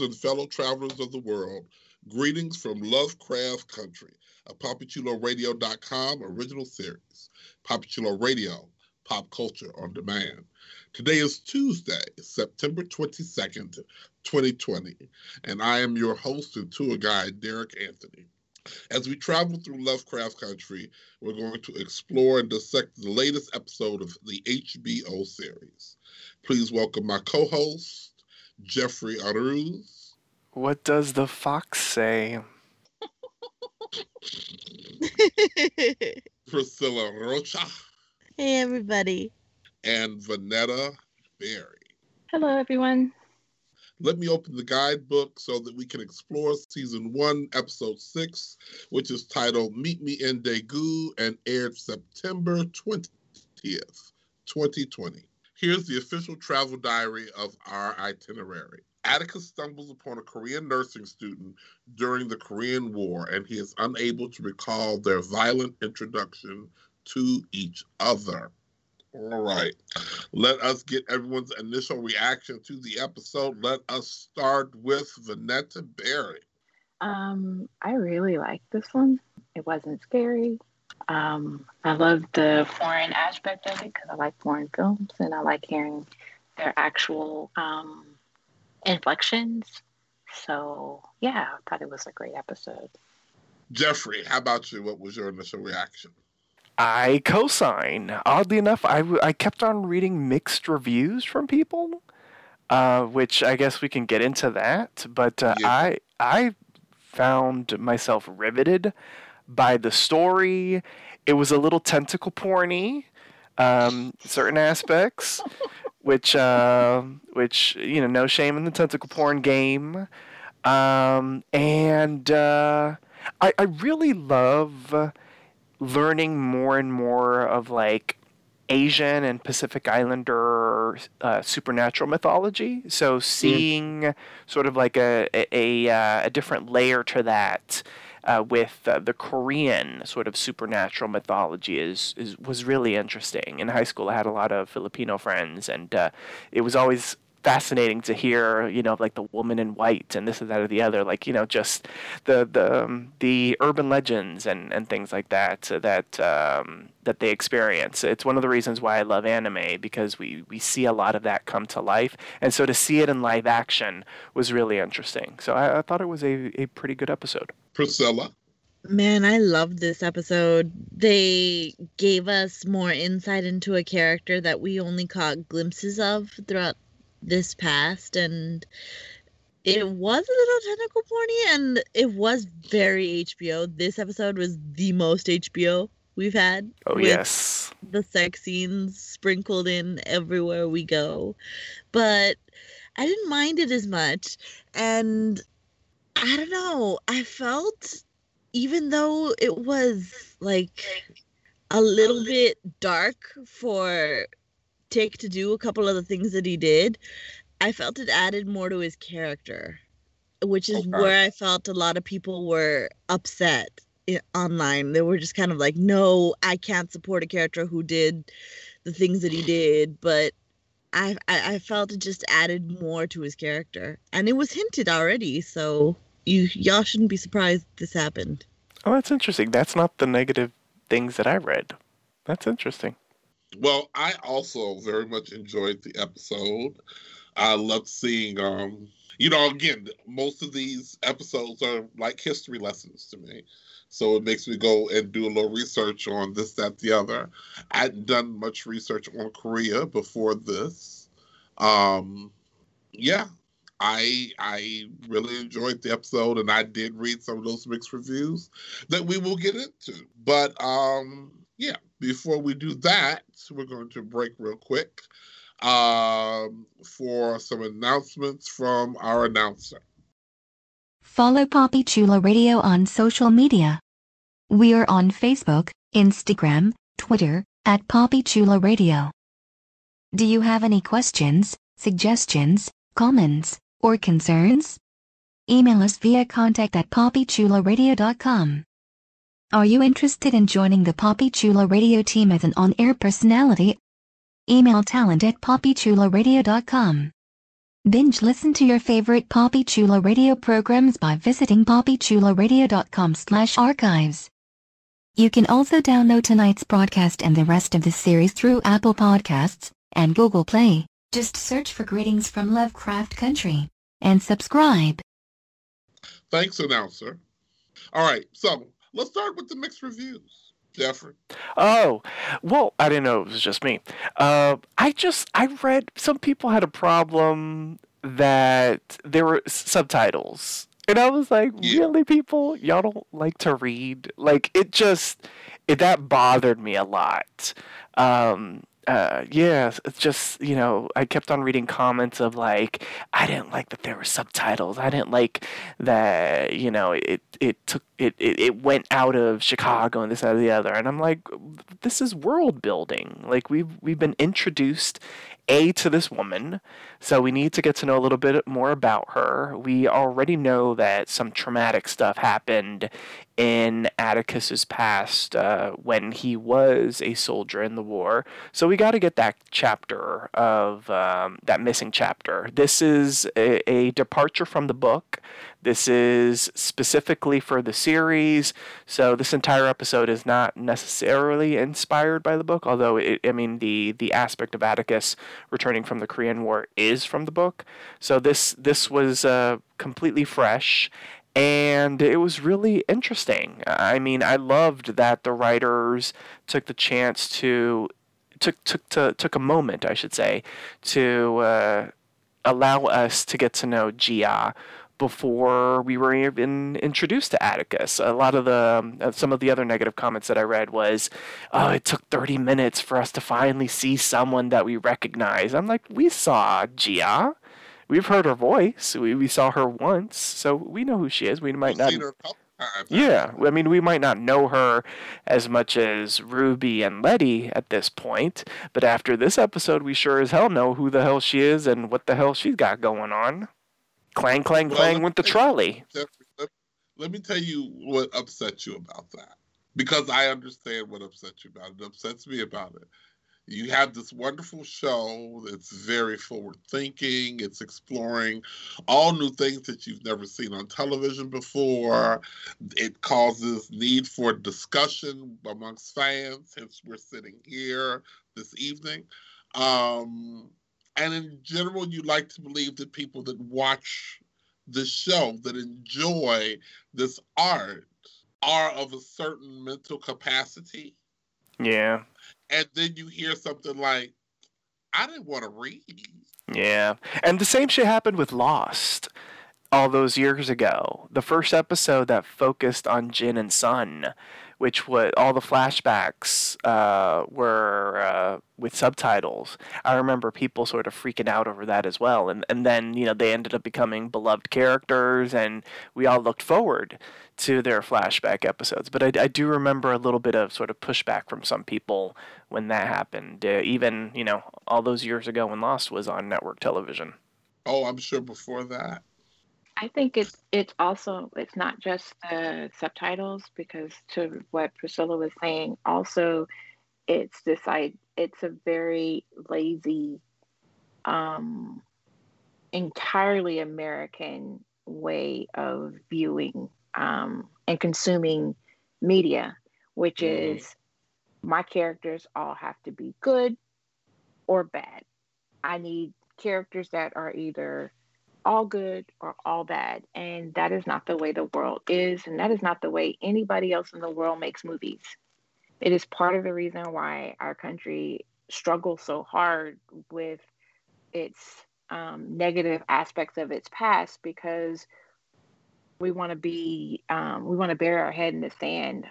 And fellow travelers of the world. Greetings from Lovecraft Country, a PapiChuloRadio.com original series. Papichulo Radio, pop culture on demand. Today is Tuesday, September 22nd, 2020, and I am your host and tour guide, Derrick Anthony. As we travel through Lovecraft Country, we're going to explore and dissect the latest episode of the HBO series. Please welcome my co host, Jeffrey Arauz. What does the fox say? Priscilla Rocha. Hey, everybody. And Vonetta Berry. Hello, everyone. Let me open the guidebook so that we can explore season one, episode six, which is titled Meet Me in Daegu and aired September 20th, 2020. Here's the official travel diary of our itinerary. Atticus stumbles upon a Korean nursing student during the Korean War, and he is unable to recall their violent introduction to each other. All right. Let us get everyone's initial reaction to the episode. Let us start with Vonetta Berry. Um, I really liked this one. It wasn't scary. Um, I love the foreign aspect of it because I like foreign films and I like hearing their actual um, inflections. So, yeah, I thought it was a great episode. Jeffrey, how about you? What was your initial reaction? I co-sign. Oddly enough, I, I kept on reading mixed reviews from people, uh, which I guess we can get into that. But uh, yeah. I I found myself riveted by the story. It was a little tentacle porny, um, certain aspects, which uh, which you know, no shame in the tentacle porn game. Um, and uh, I I really love learning more and more of like Asian and Pacific Islander uh, supernatural mythology. So seeing mm. sort of like a a, a, uh, a different layer to that uh, with uh, the Korean sort of supernatural mythology is, is was really interesting. In high school, I had a lot of Filipino friends, and uh, it was always fascinating to hear, you know, like the woman in white and this and that or the other, like you know, just the the um, the urban legends and, and things like that uh, that um, that they experience. It's one of the reasons why I love anime because we we see a lot of that come to life, and so to see it in live action was really interesting. So I, I thought it was a a pretty good episode. Priscilla. Man, I loved this episode. They gave us more insight into a character that we only caught glimpses of throughout this past and it was a little tentacle porny and it was very HBO. This episode was the most HBO we've had. Oh yes. The sex scenes sprinkled in everywhere we go. But I didn't mind it as much and I don't know, I felt even though it was like a little bit dark for take to do a couple of the things that he did, I felt it added more to his character, which is okay. where I felt a lot of people were upset eh, online. They were just kind of like, no, I can't support a character who did the things that he did, but I, I, I felt it just added more to his character, and it was hinted already. So you y'all shouldn't be surprised this happened. Oh, that's interesting. That's not the negative things that I read. That's interesting. Well, I also very much enjoyed the episode. I love seeing um you know, again, most of these episodes are like history lessons to me. So it makes me go and do a little research on this, that, the other. I hadn't done much research on Korea before this. Um, yeah, I I really enjoyed the episode, and I did read some of those mixed reviews that we will get into. But um, yeah, before we do that, we're going to break real quick um, for some announcements from our announcer. Follow Papi Chulo Radio on social media. We are on Facebook, Instagram, Twitter, at Papi Chulo Radio. Do you have any questions, suggestions, comments, or concerns? Email us via contact at papichuloradio.com. Are you interested in joining the Papi Chulo Radio team as an on-air personality? Email talent at papichuloradio.com. Binge listen to your favorite Papi Chulo Radio programs by visiting papichuloradio.com slash archives. You can also download tonight's broadcast and the rest of the series through Apple Podcasts and Google Play. Just search for Greetings from Lovecraft Country and subscribe. Thanks, announcer. All right, so let's start with the mixed reviews. Jeffrey. Oh, well, I didn't know it was just me. Uh, I just I read some people had a problem that there were subtitles and I was like, yeah. really, people? Y'all don't like to read? Like, it just, it, that bothered me a lot. Um, uh, yeah, it's just you know I kept on reading comments of like I didn't like that there were subtitles. I didn't like that you know it it took it, it it went out of Chicago and this out of the other. And I'm like, this is world building. Like we've we've been introduced a to this woman, so we need to get to know a little bit more about her. We already know that some traumatic stuff happened in Atticus's past uh, when he was a soldier in the war. So we got to get that chapter of um, that missing chapter. This is a, a departure from the book. This is specifically for the series, so this entire episode is not necessarily inspired by the book. Although, it, I mean, the the aspect of Atticus returning from the Korean War is from the book. So this this was uh, completely fresh, and it was really interesting. I mean, I loved that the writers took the chance to took took to, took a moment, I should say, to uh, allow us to get to know Gia before we were even introduced to Atticus. A lot of the um, some of the other negative comments that I read was, "Oh, it took 30 minutes for us to finally see someone that we recognize." I'm like, "We saw Gia. We've heard her voice. We we saw her once, so we know who she is. We might We've not." Yeah, I mean, we might not know her as much as Ruby and Letty at this point, but after this episode, we sure as hell know who the hell she is and what the hell she's got going on. Clang, clang, well, clang with the trolley. let, let me tell you what upsets you about that. Because I understand what upsets you about it. It upsets me about it. You have this wonderful show that's very forward thinking. It's exploring all new things that you've never seen on television before. It causes need for discussion amongst fans, hence we're sitting here this evening. Um, and in general, you like to believe that people that watch the show, that enjoy this art, are of a certain mental capacity. Yeah. And then you hear something like, I didn't want to read. Yeah. And the same shit happened with Lost all those years ago. The first episode that focused on Jin and Sun which was all the flashbacks uh, were uh, with subtitles. I remember people sort of freaking out over that as well, and and then you know they ended up becoming beloved characters, and we all looked forward to their flashback episodes. But I, I do remember a little bit of sort of pushback from some people when that happened, uh, even you know all those years ago when Lost was on network television. Oh, I'm sure before that. I think it's it's also it's not just the subtitles because to what Priscilla was saying, also it's this I it's a very lazy, um, entirely American way of viewing um, and consuming media, which mm-hmm. is my characters all have to be good or bad. I need characters that are either all good or all bad. And that is not the way the world is. And that is not the way anybody else in the world makes movies. It is part of the reason why our country struggles so hard with its um, negative aspects of its past because we want to be, um, we want to bury our head in the sand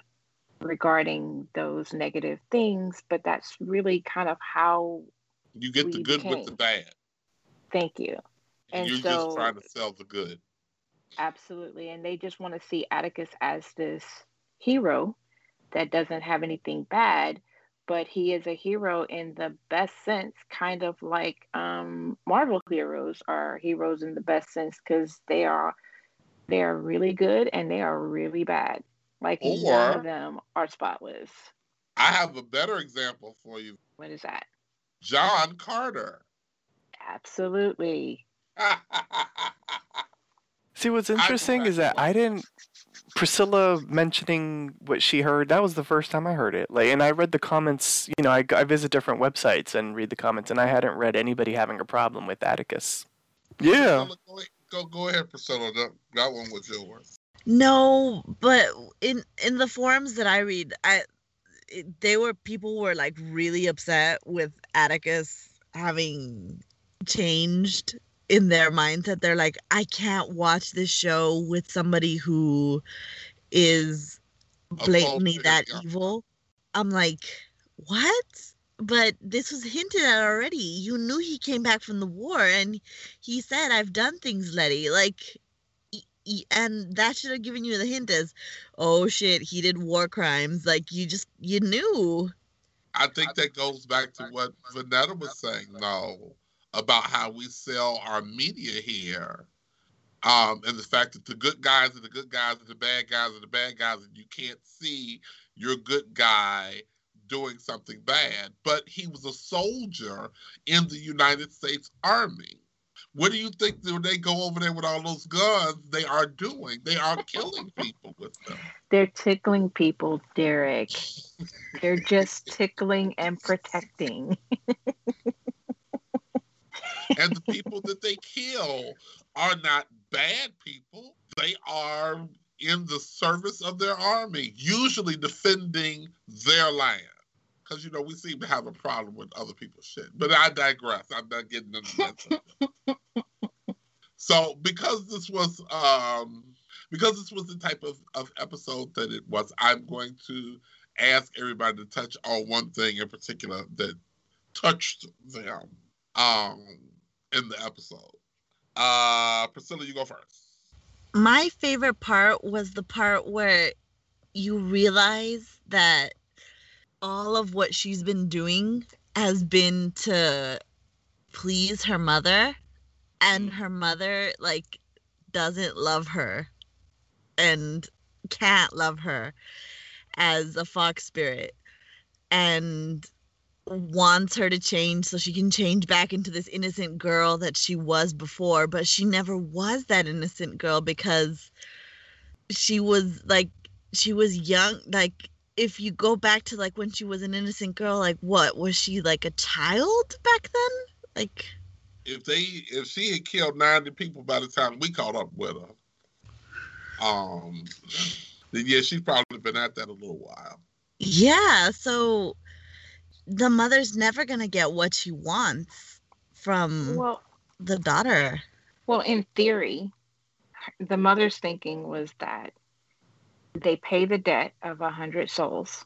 regarding those negative things. But that's really kind of how you get the good with the bad. Thank you. And you're so, just trying to sell the good. Absolutely. And they just want to see Atticus as this hero that doesn't have anything bad, but he is a hero in the best sense, kind of like um, Marvel heroes are heroes in the best sense because they are they are really good and they are really bad. Like or, none of them are spotless. I have a better example for you. What is that? John Carter. Absolutely. See, what's interesting is that I didn't. Priscilla mentioning what she heard, that was the first time I heard it. Like, and I read the comments, you know, I, I visit different websites and read the comments, and I hadn't read anybody having a problem with Atticus. Yeah. Go, go ahead, Priscilla. That, that one was yours. No, but in in the forums that I read, I they were people were like really upset with Atticus having changed in their mindset they're like i can't watch this show with somebody who is blatantly that evil. I'm like what? But this was hinted at already. You knew he came back from the war and he said i've done things letty. Like and that should have given you the hint as oh shit he did war crimes. Like you just you knew. I think that goes back to what Vonetta was saying no about how we sell our media here. Um, and the fact that the good guys are the good guys and the bad guys are the bad guys, and you can't see your good guy doing something bad. But he was a soldier in the United States Army. What do you think when they go over there with all those guns they are doing? They are killing people with them. They're tickling people, Derrick. They're just tickling and protecting. and the people that they kill are not bad people. They are in the service of their army, usually defending their land. Because, you know, we seem to have a problem with other people's shit. But I digress. I'm not getting into that. so, because this was. um because this was the type of, of episode that it was, I'm going to ask everybody to touch on one thing in particular that touched them. Um, in the episode. Uh, Priscilla, you go first. My favorite part was the part where you realize that all of what she's been doing has been to please her mother and her mother like doesn't love her and can't love her as a fox spirit and wants her to change so she can change back into this innocent girl that she was before but she never was that innocent girl because she was like she was young like if you go back to like when she was an innocent girl like what was she like a child back then? Like if they if she had killed 90 people by the time we caught up with her um then yeah she's probably been at that a little while. Yeah so the mother's never going to get what she wants from well, the daughter. Well, in theory, the mother's thinking was that they pay the debt of a hundred souls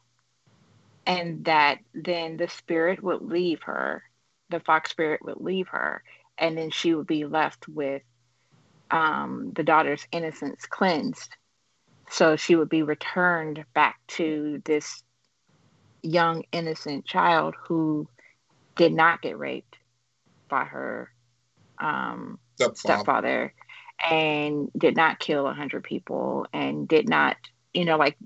and that then the spirit would leave her, the fox spirit would leave her, and then she would be left with um, the daughter's innocence cleansed. So she would be returned back to this young innocent child who did not get raped by her um, stepfather. stepfather and did not kill 100 people and did not you know like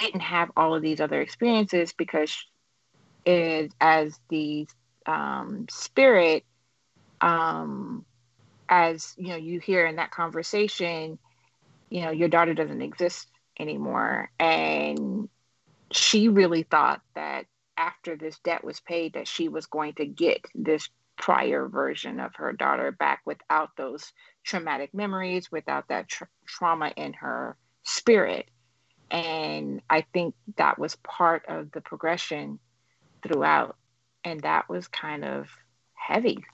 didn't have all of these other experiences because it, as the um, spirit um, as you know you hear in that conversation you know your daughter doesn't exist anymore and she really thought that after this debt was paid that she was going to get this prior version of her daughter back without those traumatic memories, without that tra- trauma in her spirit. And I think that was part of the progression throughout. And that was kind of heavy.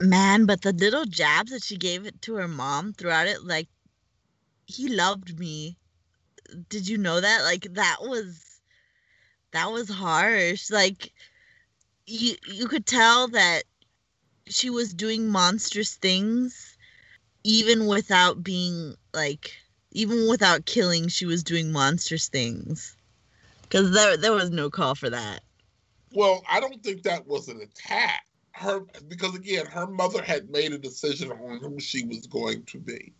Man, but the little jabs that she gave it to her mom throughout it, like, he loved me. Did you know that? Like, that was, that was harsh. Like, you, you could tell that she was doing monstrous things even without being like even without killing she was doing monstrous things. Because there there was no call for that. Well i don't think that was an attack. Her because again her mother had made a decision on who she was going to be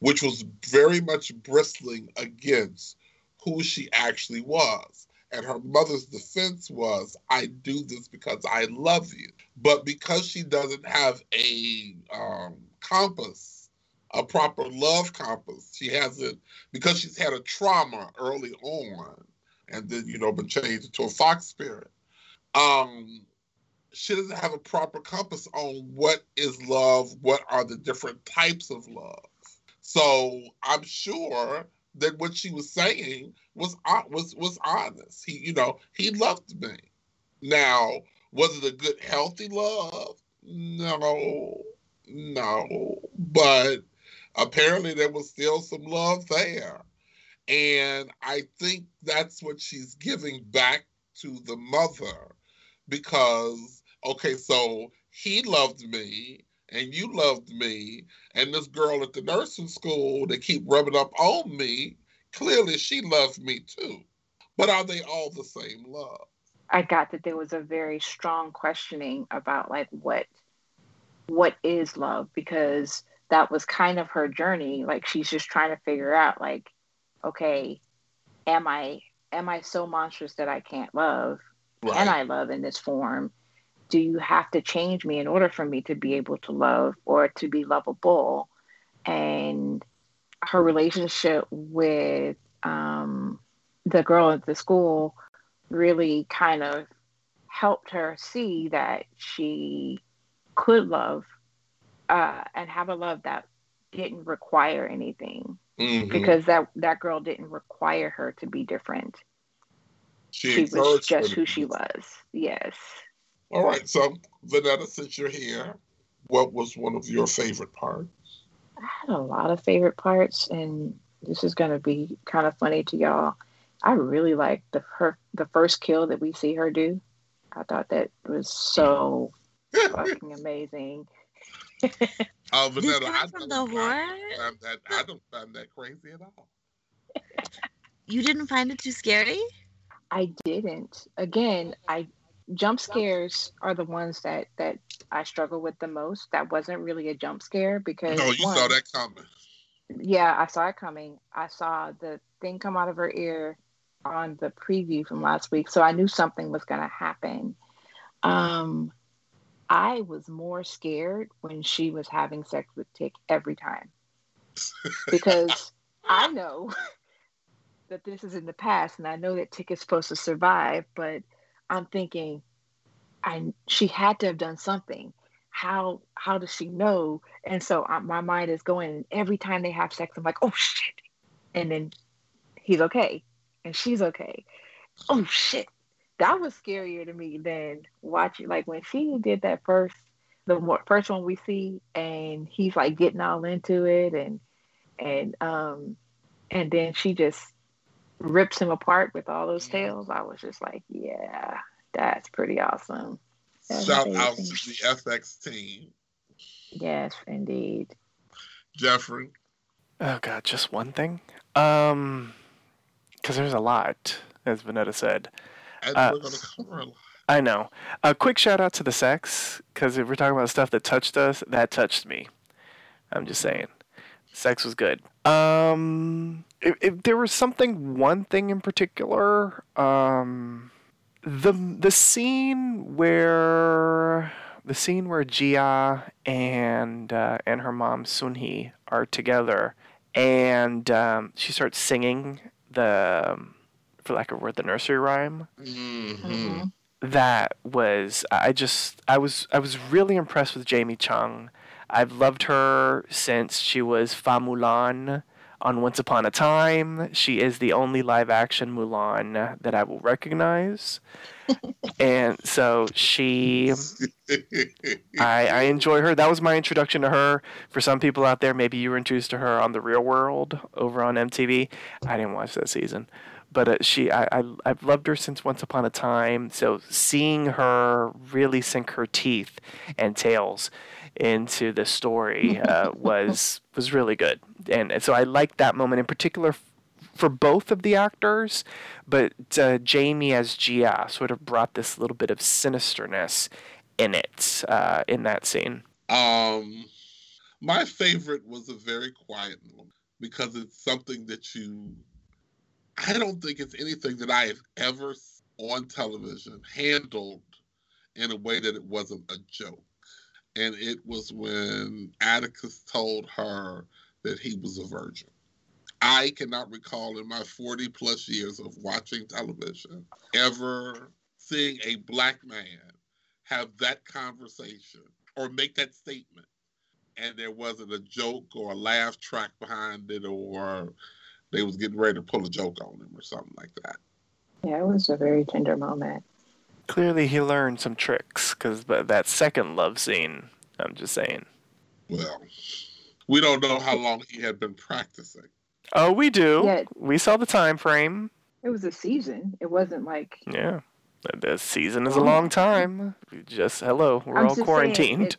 which was very much bristling against who she actually was and her mother's defense was, I do this because I love you. But because she doesn't have a um, compass, a proper love compass, she hasn't, because she's had a trauma early on and then, you know, been changed to a fox spirit. Um, she doesn't have a proper compass on what is love, what are the different types of love. So I'm sure that what she was saying was was was honest. He, you know, he loved me. Now, was it a good, healthy love? No, no. But apparently, there was still some love there, and I think that's what she's giving back to the mother, because okay, so he loved me and you loved me, and this girl at the nursing school that keep rubbing up on me, clearly she loved me too. But are they all the same love? I got that there was a very strong questioning about like what what is love because that was kind of her journey. Like she's just trying to figure out like, okay, am I am I so monstrous that I can't love? Right. Can I love in this form? Do you have to change me in order for me to be able to love or to be lovable? And her relationship with um, the girl at the school really kind of helped her see that she could love uh, and have a love that didn't require anything mm-hmm. because that that girl didn't require her to be different. She, she was just who she was. Yes. All right. So, Vonetta, since you're here, what was one of your favorite parts? I had a lot of favorite parts, and this is going to be kind of funny to y'all. I really liked the her the first kill that we see her do. I thought that was so fucking amazing. Oh, Vonetta, I don't, the horror? That, I don't find that crazy at all. You didn't find it too scary? I didn't. Again, I jump scares are the ones that that I struggle with the most. That wasn't really a jump scare because no, you one, saw that coming. Yeah, I saw it coming. I saw the thing come out of her ear on the preview from last week, so I knew something was going to happen. Um, I was more scared when she was having sex with Tick every time because I know that this is in the past, and I know that Tick is supposed to survive, but I'm thinking, I she had to have done something. How how does she know? And so I, my mind is going. Every time they have sex, I'm like, oh shit, and then he's okay, and she's okay. Oh shit, that was scarier to me than watching. Like when she did that first, the first one we see, and he's like getting all into it, and and um, and then she just rips him apart with all those tails, I was just like, yeah, that's pretty awesome. That's Shout amazing. out to the FX team. Yes, indeed. Jeffrey. Oh god, just one thing. Um, because there's a lot, as Vonetta said. And uh, we're gonna cover a lot. I know. A quick shout out to the sex, because if we're talking about stuff that touched us, that touched me. I'm just saying. Sex was good. Um, if, if there was something, one thing in particular, um, the the scene where the scene where Gia and uh, and her mom Sunhee are together, and um, she starts singing the, for lack of a word, the nursery rhyme. Mm-hmm. that was I just I was I was really impressed with Jamie Chung. I've loved her since she was Fa Mulan on Once Upon a Time. She is the only live action Mulan that I will recognize. and so she I, I enjoy her. That was my introduction to her. For some people out there, maybe you were introduced to her on The Real World over on MTV. I didn't watch that season but uh, she I, I I've loved her since Once Upon a Time. So seeing her really sink her teeth and tails into the story uh, was was really good, and so I liked that moment in particular for both of the actors, but uh, Jamie as Jia sort of brought this little bit of sinisterness in it uh, in that scene. Um, my favorite was a very quiet moment because it's something that you I don't think it's anything that I have ever on television handled in a way that it wasn't a joke. And it was when Atticus told her that he was a virgin. I cannot recall in my 40 plus years of watching television ever seeing a black man have that conversation or make that statement and there wasn't a joke or a laugh track behind it or they was getting ready to pull a joke on him or something like that. Yeah, it was a very tender moment. Clearly, he learned some tricks because that second love scene. I'm just saying. Well, we don't know how long he had been practicing. Oh, we do. Yeah. We saw the time frame. It was a season. It wasn't like. Yeah, the season is a long time. Just hello, we're I'm all quarantined.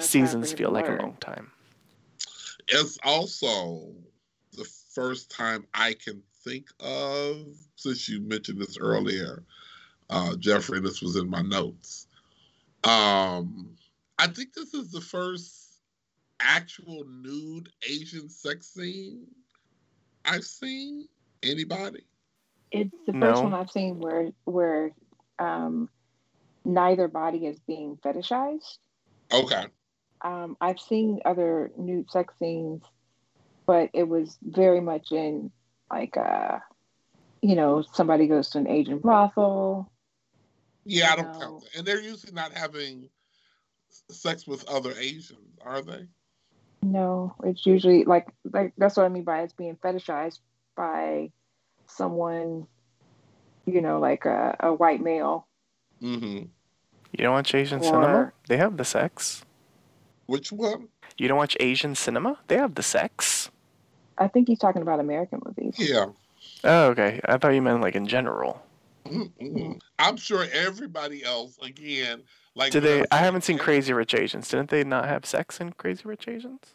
Seasons feel like a long time. It's also the first time I can think of, since you mentioned this earlier, uh, Jeffrey, this was in my notes. Um, I think this is the first actual nude Asian sex scene I've seen. Anybody? It's the no. first one I've seen where where um, neither body is being fetishized. Okay. Um, I've seen other nude sex scenes but it was very much in like uh you know somebody goes to an Asian brothel. Yeah, I don't know. count that. And they're usually not having sex with other Asians, are they? No, it's usually like like that's what I mean by it's being fetishized by someone, you know, like a, a white male. Mm-hmm. You don't watch Asian or, cinema? They have the sex. Which one? You don't watch Asian cinema? They have the sex. I think he's talking about American movies. Yeah. Oh, okay. I thought you meant like in general. Mm-mm. I'm sure everybody else, again, like. Did they? I haven't seen Crazy Rich Asians. Didn't they not have sex in Crazy Rich Asians?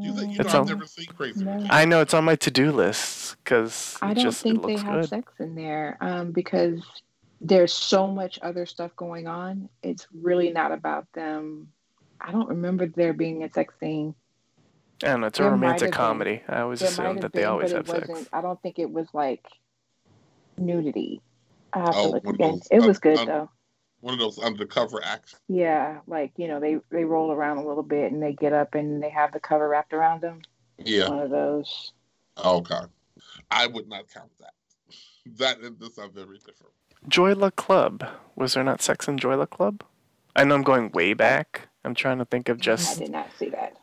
You think you know, I've never seen Crazy no. Rich. I know it's on my to-do list because I don't just, think they have good. sex in there um, because there's so much other stuff going on. It's really not about them. I don't remember there being a sex scene. And it's a romantic comedy. Been, I always assumed that been, they always have sex. I don't think it was like nudity. I have oh, to look again. It was good un- though. One of those undercover acts. Yeah, like you know, they they roll around a little bit and they get up and they have the cover wrapped around them. Yeah, one of those. Oh, okay, I would not count that. That and this are very different. Joy Luck Club. Was there not sex in Joy Luck Club? I know I'm going way back. I'm trying to think of just. I did not see that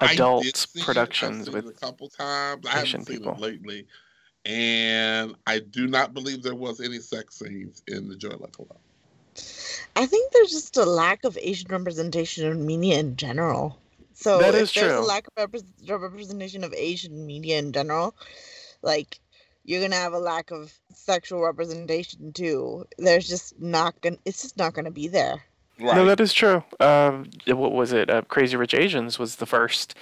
adult productions with a couple times. I haven't seen people. it lately, and I do not believe there was any sex scenes in the Joy Luck Club. I think there's just a lack of Asian representation in media in general. So that is there's true. a lack of representation of Asian media in general, like you're gonna have a lack of sexual representation too. There's just not gonna. It's just not gonna be there. Right. No, that is true. Uh, what was it? Uh, Crazy Rich Asians was the first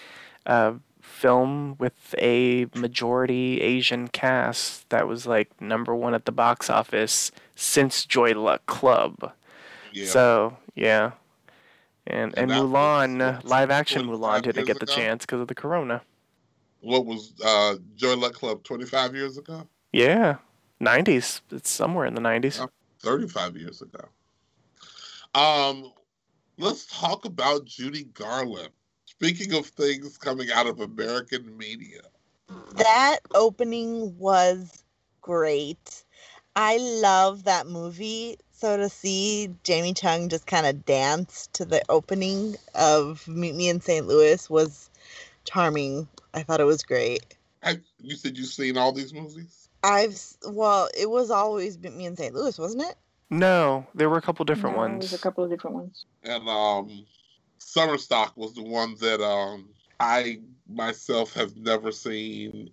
uh, film with a majority Asian cast that was like number one at the box office since Joy Luck Club. Yeah. So yeah, and and, and Mulan live action Mulan didn't get the ago? chance because of the corona. What was uh, Joy Luck Club twenty five years ago? Yeah, nineties. It's somewhere in the nineties. Thirty five years ago. Um, let's talk about Judy Garland. Speaking of things coming out of American media, that opening was great. I love that movie. So to see Jamie Chung just kind of dance to the opening of Meet Me in St. Louis was charming. I thought it was great. I, you said you've seen all these movies? I've well, it was always Meet Me in St. Louis, wasn't it? No, there were a couple different No, ones. There's a couple of different ones. And um, Summer Stock was the one that um, I myself have never seen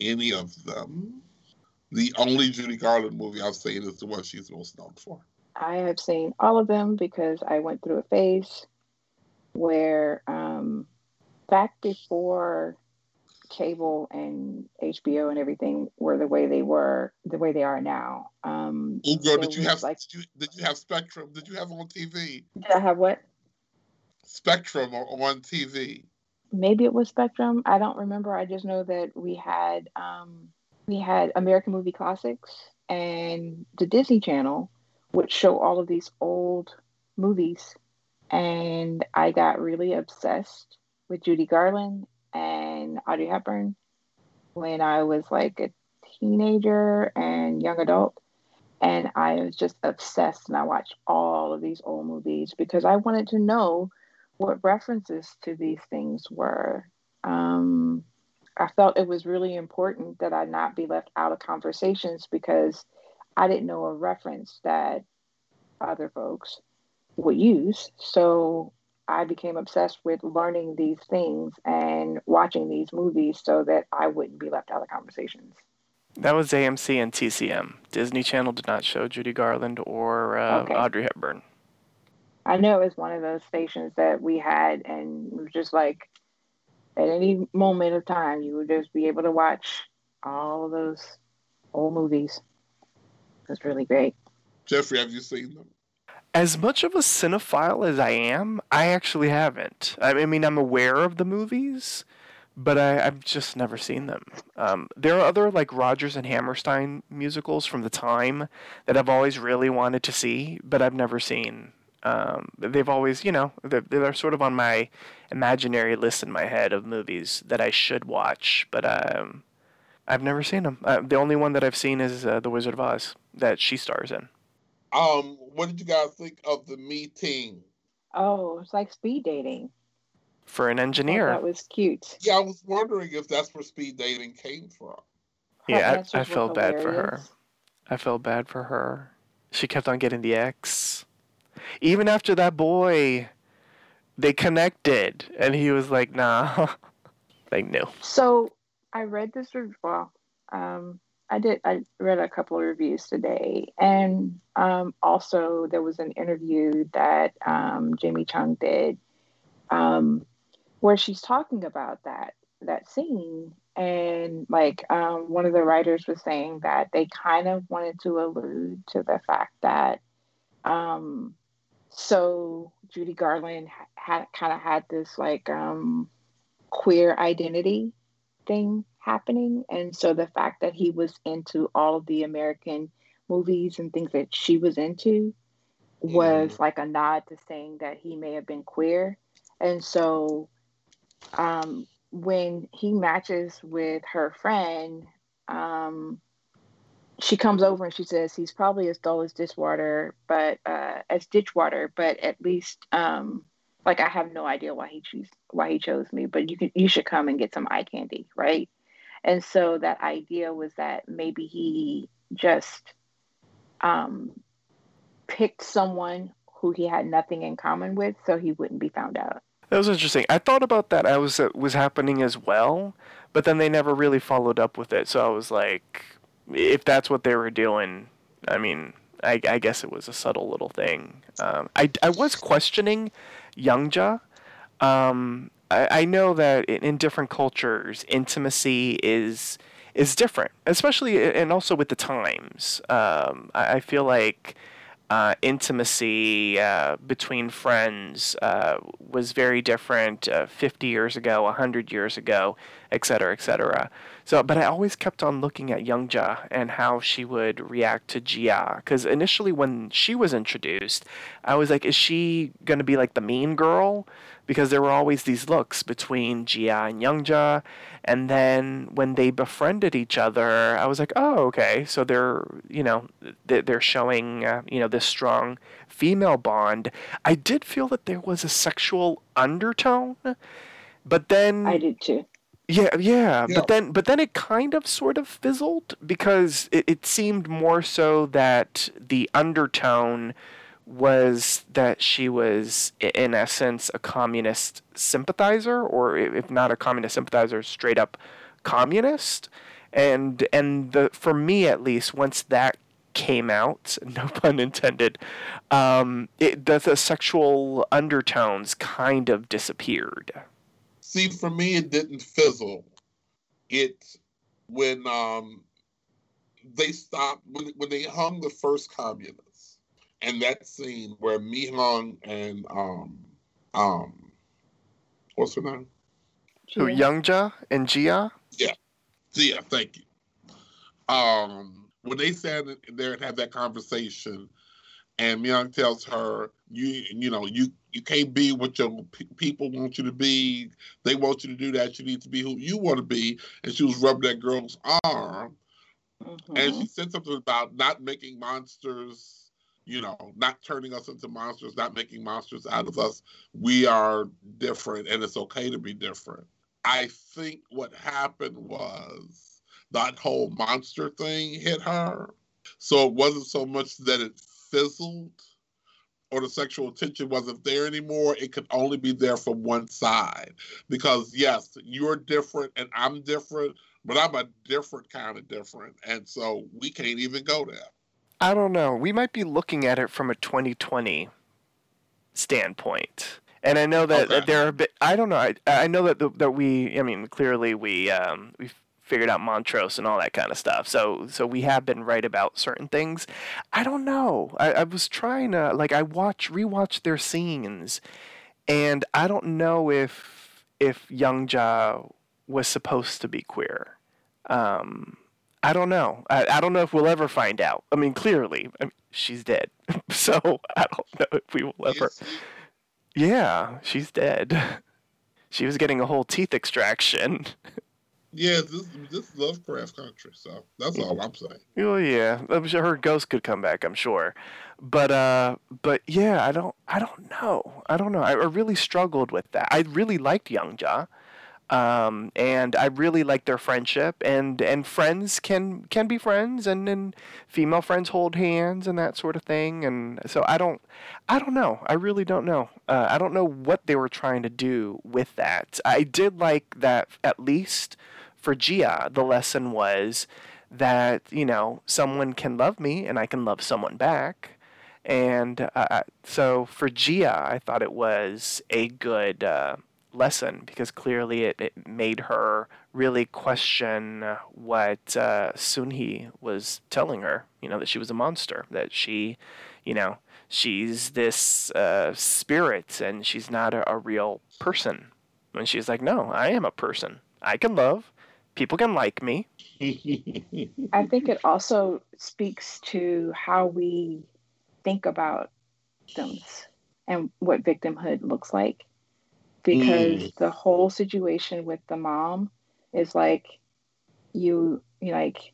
any of them. The only Judy Garland movie I've seen is the one she's most known for. I have seen all of them because I went through a phase where um, back before cable and HBO and everything were the way they were, the way they are now. Um, Oh, girl, did you have like? did you, did you have Spectrum? Did you have on TV? Did I have what? Spectrum on TV. maybe it was Spectrum. I don't remember. I just know that we had um, we had American Movie Classics and the Disney Channel, which show all of these old movies, and I got really obsessed with Judy Garland and Audrey Hepburn when I was like a teenager and young adult. And I was just obsessed, and I watched all of these old movies because I wanted to know what references to these things were. Um, I felt it was really important that I not be left out of conversations because I didn't know a reference that other folks would use. So I became obsessed with learning these things and watching these movies so that I wouldn't be left out of conversations. That was AMC and TCM. Disney Channel did not show Judy Garland or uh, Okay. Audrey Hepburn. I know it was one of those stations that we had, and it was just like at any moment of time, you would just be able to watch all of those old movies. It was really great. Jeffrey, have you seen them? As much of a cinephile as I am, I actually haven't. I I mean, I'm aware of the movies, but I, I've just never seen them. Um, there are other like Rodgers and Hammerstein musicals from the time that I've always really wanted to see, but I've never seen. Um, they've always, you know, they're, they're sort of on my imaginary list in my head of movies that I should watch, but um, I've never seen them. Uh, the only one that I've seen is uh, The Wizard of Oz that she stars in. Um, what did you guys think of the meeting? Oh, it's like speed dating. For an I thought engineer, That was cute. Yeah, I was wondering if that's where speed dating came from. Her Yeah, I- I were felt bad for her. I felt bad for her. She kept on getting the X. Even after that boy, they connected, and he was like, "Nah." like, no. So I read this. review. Well, um, I did. I read a couple of reviews today, and um, also there was an interview that um, Jamie Chung did, um, where she's talking about that that scene, and like um, one of the writers was saying that they kind of wanted to allude to the fact that. Um, so Judy Garland had kind of had this like um, queer identity thing happening. And so the fact that he was into all of the American movies and things that she was into was like a nod to saying that he may have been queer. And so um, when he matches with her friend, um, she comes over and she says he's probably as dull as dishwater, but uh, as ditchwater, but at least um, like I have no idea why he choose why he chose me, but you can you should come and get some eye candy, right? And so that idea was that maybe he just um, picked someone who he had nothing in common with, so he wouldn't be found out. That was interesting. I thought about that. I was uh, was happening as well, but then they never really followed up with it. So I was like, if that's what they were doing, I mean, I, I guess it was a subtle little thing. Um, I I was questioning Youngja. Um, I, I know that in, in different cultures, intimacy is is different, especially and also with the times. Um, I, I feel like uh, intimacy uh, between friends uh, was very different uh, 50 years ago, 100 years ago, et cetera, et cetera. So, but I always kept on looking at Youngja and how she would react to Gia. Because initially, when she was introduced, I was like, is she going to be like the mean girl? Because there were always these looks between Jia and Youngja. And then when they befriended each other, I was like, oh, okay. So they're, you know, they're showing, uh, you know, this strong female bond. I did feel that there was a sexual undertone. But then I did too. Yeah, yeah, yeah, but then but then it kind of sort of fizzled because it, it seemed more so that the undertone was that she was in essence a communist sympathizer or if not a communist sympathizer straight up communist and and the for me at least once that came out no pun intended um it, the, the sexual undertones kind of disappeared See, for me, it didn't fizzle. It when um they stopped when when they hung the first communists, and that scene where Mi Hung and um um what's her name? Who Youngja and Gia? Yeah, Gia. Thank you. Um, when they sat there and had that conversation, and Myung tells her, "You, you know, you you can't be what your p- people want you to be. They want you to do that. You need to be who you want to be." And she was rubbing that girl's arm, mm-hmm. and she said something about not making monsters. You know, not turning us into monsters, not making monsters out of us. We are different, and it's okay to be different. I think what happened was that whole monster thing hit her. So it wasn't so much that it fizzled or the sexual tension wasn't there anymore, it could only be there from one side. Because yes, you're different and I'm different, but I'm a different kind of different. And so we can't even go there. I don't know. We might be looking at it from a 2020 standpoint. And I know that, okay. there are a bit, I don't know. I, I know that the, that we I mean clearly we um we figured out Montrose and all that kind of stuff. So so we have been right about certain things. I don't know. I, I was trying to like I watch rewatch their scenes, and I don't know if if Youngja was supposed to be queer. Um, I don't know. I, I don't know if we'll ever find out. I mean, clearly, I mean, she's dead. so I don't know if we will ever. Yeah, she's dead. She was getting a whole teeth extraction. Yeah, this this Lovecraft country, so that's all I'm saying. Well, yeah, I'm sure her ghost could come back. I'm sure, but uh, but yeah, I don't, I don't know, I don't know. I, I really struggled with that. I really liked Young Youngja, um, and I really like their friendship. And and friends can can be friends, and and female friends hold hands and that sort of thing. And so I don't, I don't know. I really don't know. Uh, I don't know what they were trying to do with that. I did like that at least for Gia, the lesson was that, you know, someone can love me and I can love someone back. And uh, so for Gia, I thought it was a good uh, lesson because clearly it, it made her really question what uh, Sunhee was telling her, you know, that she was a monster, that she, you know, she's this uh, spirit and she's not a, a real person. And she's like, no, I am a person. I can love people can like me. I think it also speaks to how we think about victims and what victimhood looks like. Because mm. the whole situation with the mom is like you, you like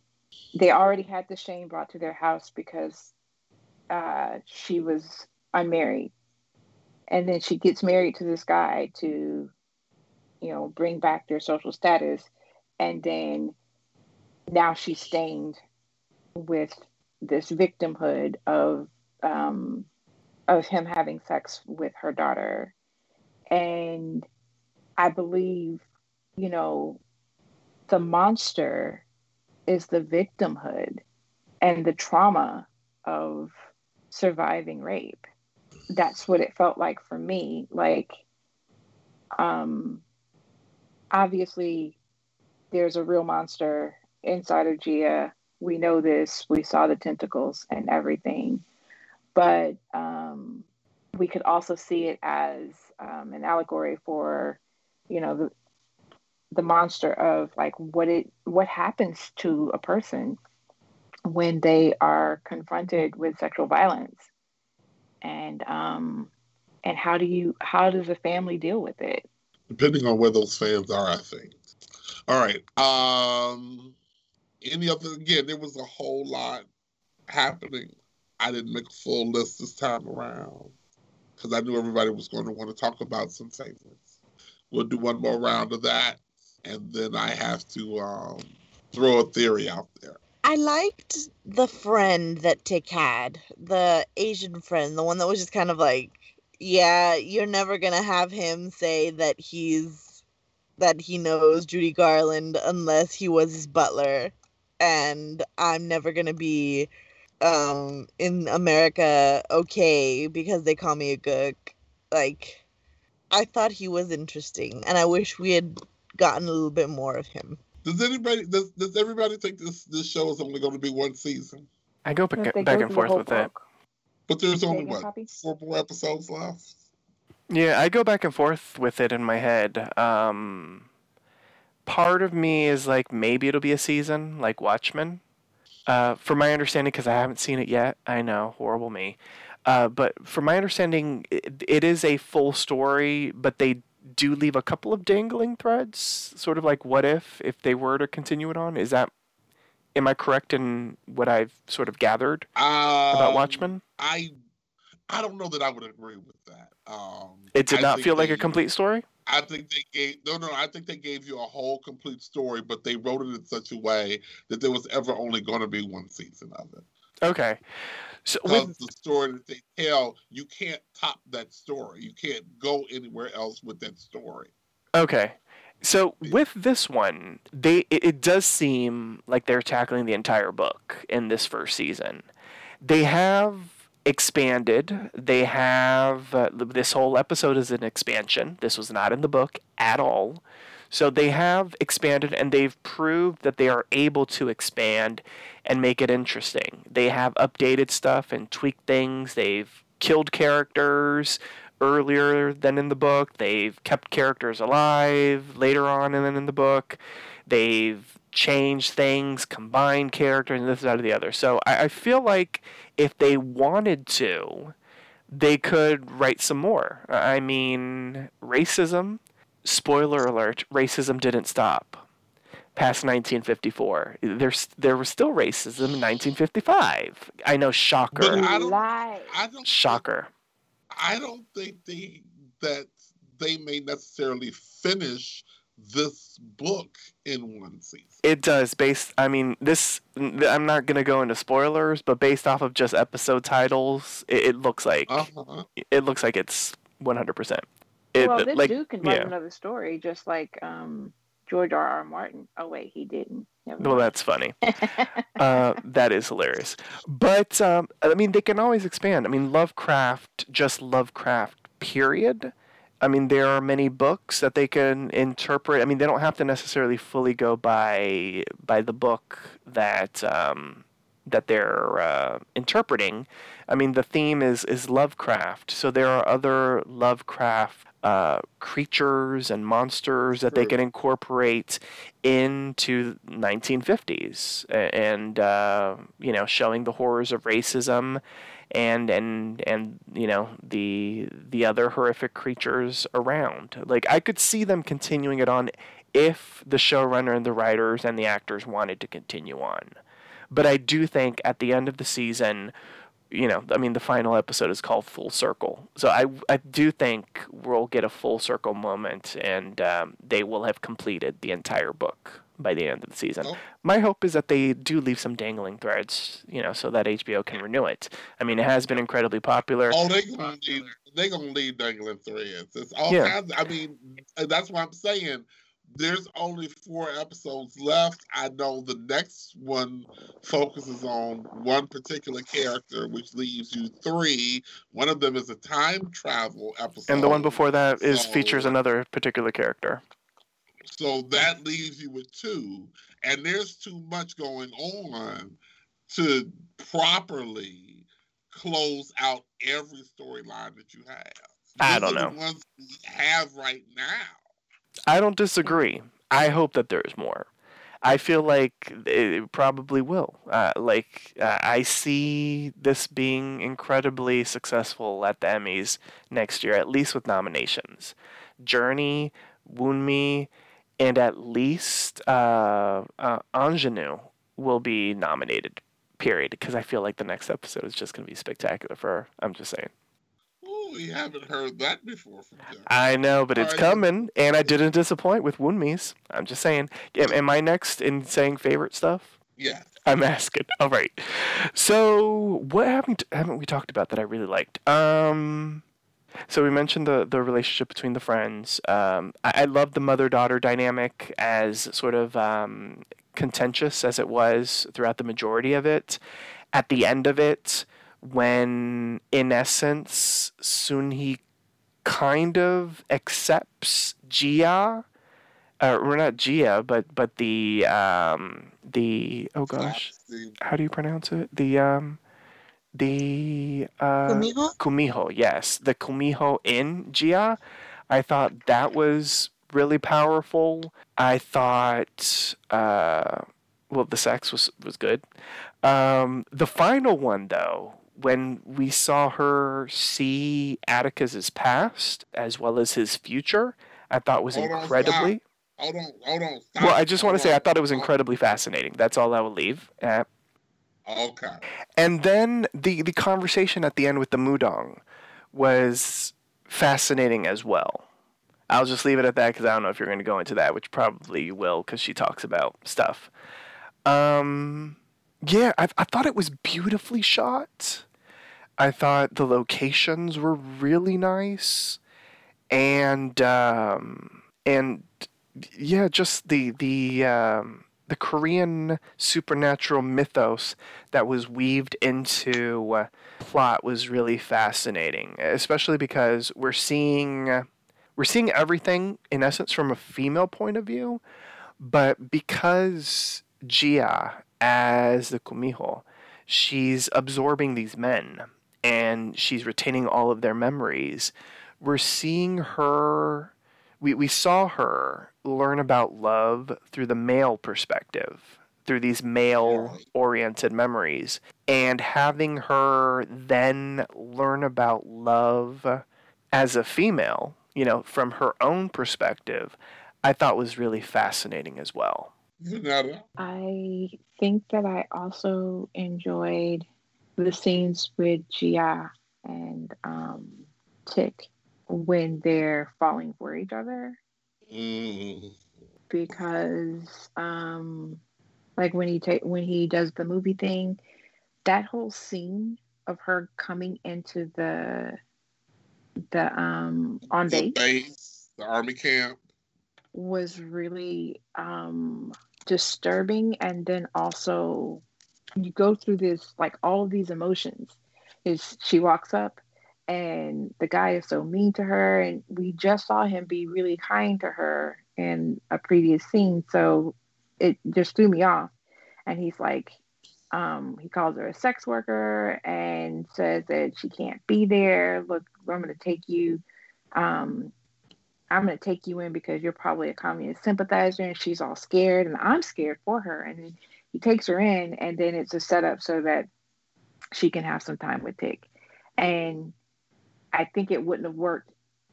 they already had the shame brought to their house because uh, she was unmarried. And then she gets married to this guy to, you know, bring back their social status and then now she's stained with this victimhood of um, of him having sex with her daughter, and I believe, you know, the monster is the victimhood and the trauma of surviving rape. That's what it felt like for me. Like, um, obviously, there's a real monster inside of Gia. We know this. We saw the tentacles and everything. But um, we could also see it as um, an allegory for, you know, the, the monster of like what it what happens to a person when they are confronted with sexual violence. And um and how do you how does a family deal with it? Depending on where those fans are i think. All right um any other again there was a whole lot happening. I didn't make a full list this time around because i knew everybody was going to want to talk about some favorites we'll do one more round of that and then i have to um throw a theory out there. I liked the friend that Tic had, the Asian friend, the one that was just kind of like, yeah, you're never gonna have him say that he's that he knows Judy Garland unless he was his butler, and I'm never gonna be um in America okay because they call me a gook. Like, I thought he was interesting, and I wish we had gotten a little bit more of him. Does anybody does does everybody think this this show is only going to be one season? I go back, back and forth with that. But there's only what four more episodes left. Yeah, I go back and forth with it in my head. Um, part of me is like maybe it'll be a season like Watchmen. Uh, from my understanding, because I haven't seen it yet, I know horrible me. Uh, but from my understanding, it, it is a full story, but they do leave a couple of dangling threads, sort of like what if if they were to continue it on. Is that am I correct in what I've sort of gathered um, about Watchmen? I I don't know that I would agree with that. Um, it did I not feel they, like a complete story. I think they gave no, no. I think they gave you a whole complete story, but they wrote it in such a way that there was ever only going to be one season of it. Okay, so because with, the story that they tell, you can't top that story. You can't go anywhere else with that story. Okay. So with this one, they it, it does seem like they're tackling the entire book in this first season. They have expanded. They have uh, this whole episode is an expansion. This was not in the book at all. So they have expanded and they've proved that they are able to expand and make it interesting. They have updated stuff and tweaked things. They've killed characters earlier than in the book. They've kept characters alive later on and then in the book. They've changed things, combine characters, and this, that, or the other. So I, I feel like if they wanted to, they could write some more. I mean, racism spoiler alert, racism didn't stop past 1954. There's there was still racism in 1955. I know, shocker. But I don't, I don't shocker. I don't think they that they may necessarily finish this book in one season. It does based I mean this I'm not going to go into spoilers, but based off of just episode titles, it, it looks like uh-huh. it looks like it's 100%. Well, this like, dude can write yeah. another story, just like um, George R. R. Martin. Oh wait, he didn't. Never well, that's funny. uh, that is hilarious. But um, I mean, they can always expand. I mean, Lovecraft, just Lovecraft. Period. I mean, there are many books that they can interpret. I mean, they don't have to necessarily fully go by by the book that um, that they're uh, interpreting. I mean, the theme is is Lovecraft, so there are other Lovecraft uh, creatures and monsters that they can incorporate into 1950s and uh, you know showing the horrors of racism and and and you know the the other horrific creatures around. Like i could see them continuing it on if the showrunner and the writers and the actors wanted to continue on. But i do think at the end of the season you know, I mean, the final episode is called Full Circle. So I, I do think we'll get a full circle moment and um, they will have completed the entire book by the end of the season. Oh. My hope is that they do leave some dangling threads, you know, so that HBO can renew it. I mean, it has been incredibly popular. Oh, they gonna leave, they gonna leave dangling threads. It's all yeah. kinds. I mean, that's what I'm saying there's only four episodes left. I know the next one focuses on one particular character, which leaves you three. One of them is a time travel episode. And the one before that is so, features another particular character. So that leaves you with two. And there's too much going on to properly close out every storyline that you have. I don't know. Ones we have right now I don't disagree. I hope that there's more. I feel like it probably will. Uh, like uh, I see this being incredibly successful at the Emmys next year, at least with nominations. Jurnee, Wound Wunmi, and at least uh, uh, Ingenue will be nominated. Period. Because I feel like the next episode is just going to be spectacular for her. I'm just saying. Oh, we haven't heard that before from them. I know, but it's coming, and I didn't disappoint with Wunmi's. I'm just saying. Am, am I next in saying favorite stuff? Yeah. I'm asking. All right. So, what haven't haven't we talked about that I really liked? Um, so we mentioned the the relationship between the friends. Um, I, I love the mother daughter dynamic as sort of um, contentious as it was throughout the majority of it. At the end of it, when in essence Sunhee kind of accepts Gia, uh, or not Gia, but but the um, the oh gosh, how do you pronounce it? The um, the uh, Kumiho? Kumiho, yes, the Kumiho in Gia. I thought that was really powerful. I thought, uh, well, the sex was was good. Um, the final one, though, when we saw her see Atticus's past as well as his future, I thought was Hold incredibly. Hold on, hold on. Stop. Well, I just want to say I thought it was incredibly fascinating. That's all I will leave. Okay. And then the the conversation at the end with the Mudang was fascinating as well. I'll just leave it at that because I don't know if you're going to go into that, which probably you will because she talks about stuff. Um, yeah, I, I thought it was beautifully shot. I thought the locations were really nice, and um, and yeah, just the the um, the Korean supernatural mythos that was weaved into uh, plot was really fascinating, especially because we're seeing we're seeing everything in essence from a female point of view, but because Gia as the Kumiho, she's absorbing these men and she's retaining all of their memories. We're seeing her we, we saw her learn about love through the male perspective, through these male oriented memories, and having her then learn about love as a female, you know, from her own perspective, I thought was really fascinating as well. I think that I also enjoyed the scenes with Gia and um, Tic when they're falling for each other Mm. because um like when he take when he does the movie thing that whole scene of her coming into the the um on The base base, the army camp. was really um disturbing and then also you go through this like all of these emotions is she walks up and the guy is so mean to her and we just saw him be really kind to her in a previous scene so it just threw me off. And he's like um, he calls her a sex worker and says that she can't be there. Look i'm going to take you um, i'm going to take you in because you're probably a communist sympathizer and she's all scared and i'm scared for her. And he takes her in and then it's a setup so that she can have some time with Tic. And I think it wouldn't have worked.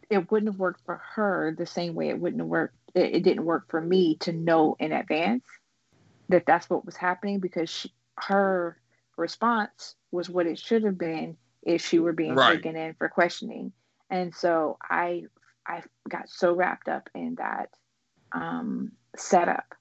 It wouldn't have worked for her the same way it wouldn't have worked. It, it didn't work for me to know in advance that that's what was happening because she, her response was what it should have been if she were being Right. taken in for questioning. And so I I got so wrapped up in that um, setup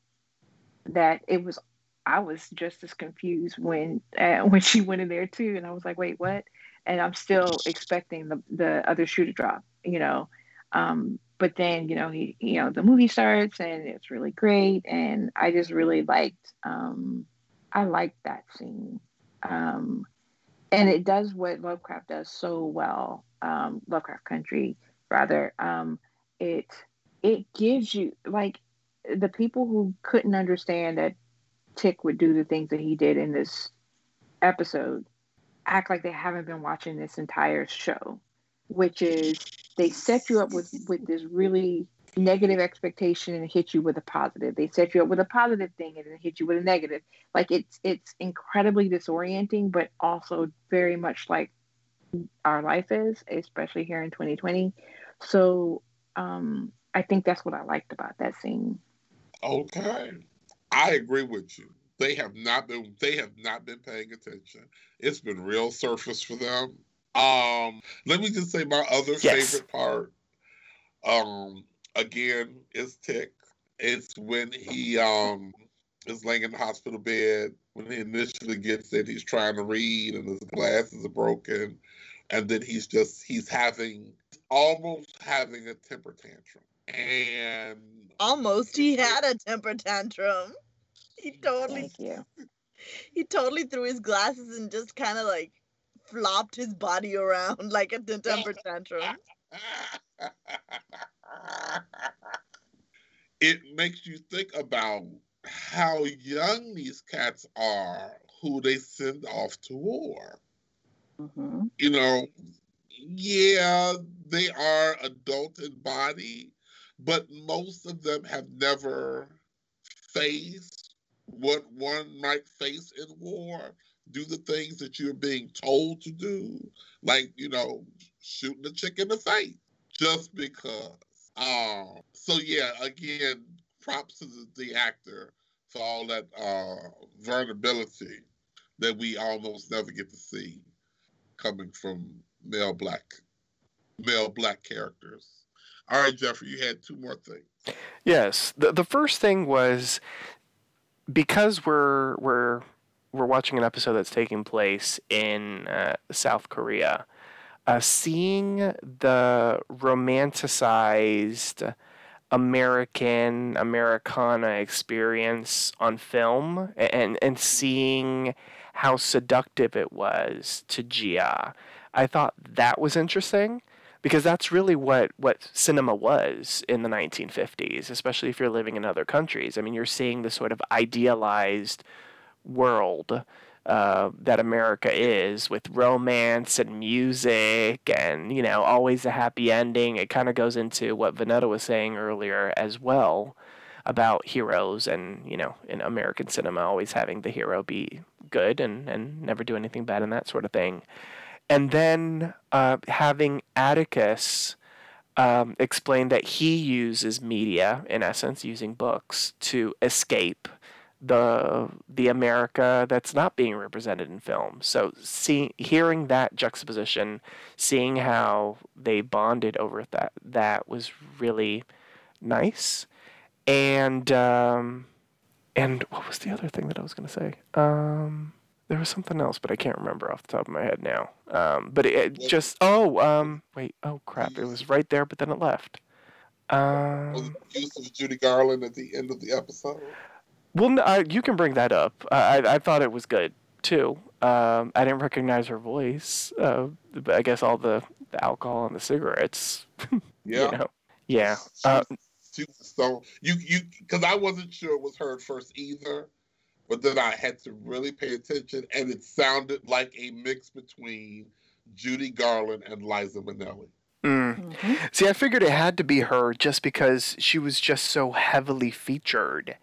that it was I was just as confused when uh, when she went in there too, and I was like, wait, what? And I'm still expecting the the other shoe to drop, you know. Um, but then you know he you know the movie starts and it's really great, and I just really liked um, I liked that scene, um, and it does what Lovecraft does so well. Um, Lovecraft Country, rather, um, it it gives you like the people who couldn't understand that Tic would do the things that he did in this episode act like they haven't been watching this entire show, which is they set you up with with this really negative expectation and hit you with a positive. They set you up with a positive thing and then hit you with a negative. Like it's it's incredibly disorienting, but also very much like our life is, especially here in 2020. So um, I think that's what I liked about that scene. Okay, I agree with you. They have not been they have not been paying attention. It's been real surface for them. Um, let me just say my other yes. favorite part. Um, again, is Tic. It's when he um is laying in the hospital bed when he initially gets it. He's trying to read and his glasses are broken, and then he's just he's having almost having a temper tantrum and almost he had a temper tantrum he totally Thank you. he totally threw his glasses and just kind of like flopped his body around like a temper tantrum it makes you think about how young these cats are who they send off to war mm-hmm. you know yeah, they are adult in body, but most of them have never faced what one might face in war. Do the things that you're being told to do, like you know, shooting a chick in the face just because. Um, so yeah, again, props to the, actor for all that uh, vulnerability that we almost never get to see coming from male black male black characters. All right, Jeffrey, you had two more things. Yes, the the first thing was because we're we're we're watching an episode that's taking place in uh, South Korea. Uh, seeing the romanticized American Americana experience on film and and seeing how seductive it was to Gia I thought that was interesting because that's really what, what cinema was in the 1950s, especially if you're living in other countries. I mean, you're seeing the sort of idealized world uh, that America is with romance and music and, you know, always a happy ending. It kind of goes into what Vonetta was saying earlier as well about heroes and, you know, in American cinema, always having the hero be good and, and never do anything bad and that sort of thing and then uh, having Atticus um, explain that he uses media, in essence, using books to escape the the America that's not being represented in film. So seeing hearing that juxtaposition, seeing how they bonded over that that was really nice. And um, and what was the other thing that I was going to say? Um, there was something else, but I can't remember off the top of my head now. Um, but it, it just oh um wait oh crap it was right there, but then it left. Um, use of Judy Garland at the end of the episode? Well, uh, you can bring that up. I I thought it was good too. Um, I didn't recognize her voice. Uh, but I guess all the, the alcohol and the cigarettes. Yeah. you know? Yeah. Uh, so you you because I wasn't sure it was her first either but then I had to really pay attention, and it sounded like a mix between Judy Garland and Liza Minnelli. Mm. Mm-hmm. See, I figured it had to be her just because she was just so heavily featured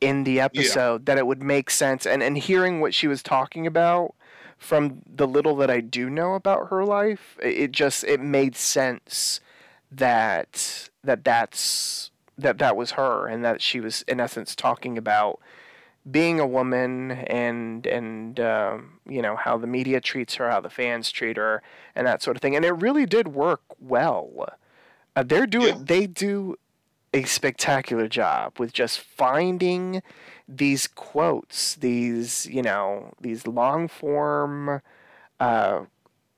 in the episode yeah. that it would make sense. And and hearing what she was talking about from the little that I do know about her life, it just it made sense that that that's that that was her and that she was in essence talking about being a woman and and um, you know how the media treats her, how the fans treat her, and that sort of thing. And it really did work well. Uh, they're doing yeah. they do a spectacular job with just finding these quotes, these you know these long form uh,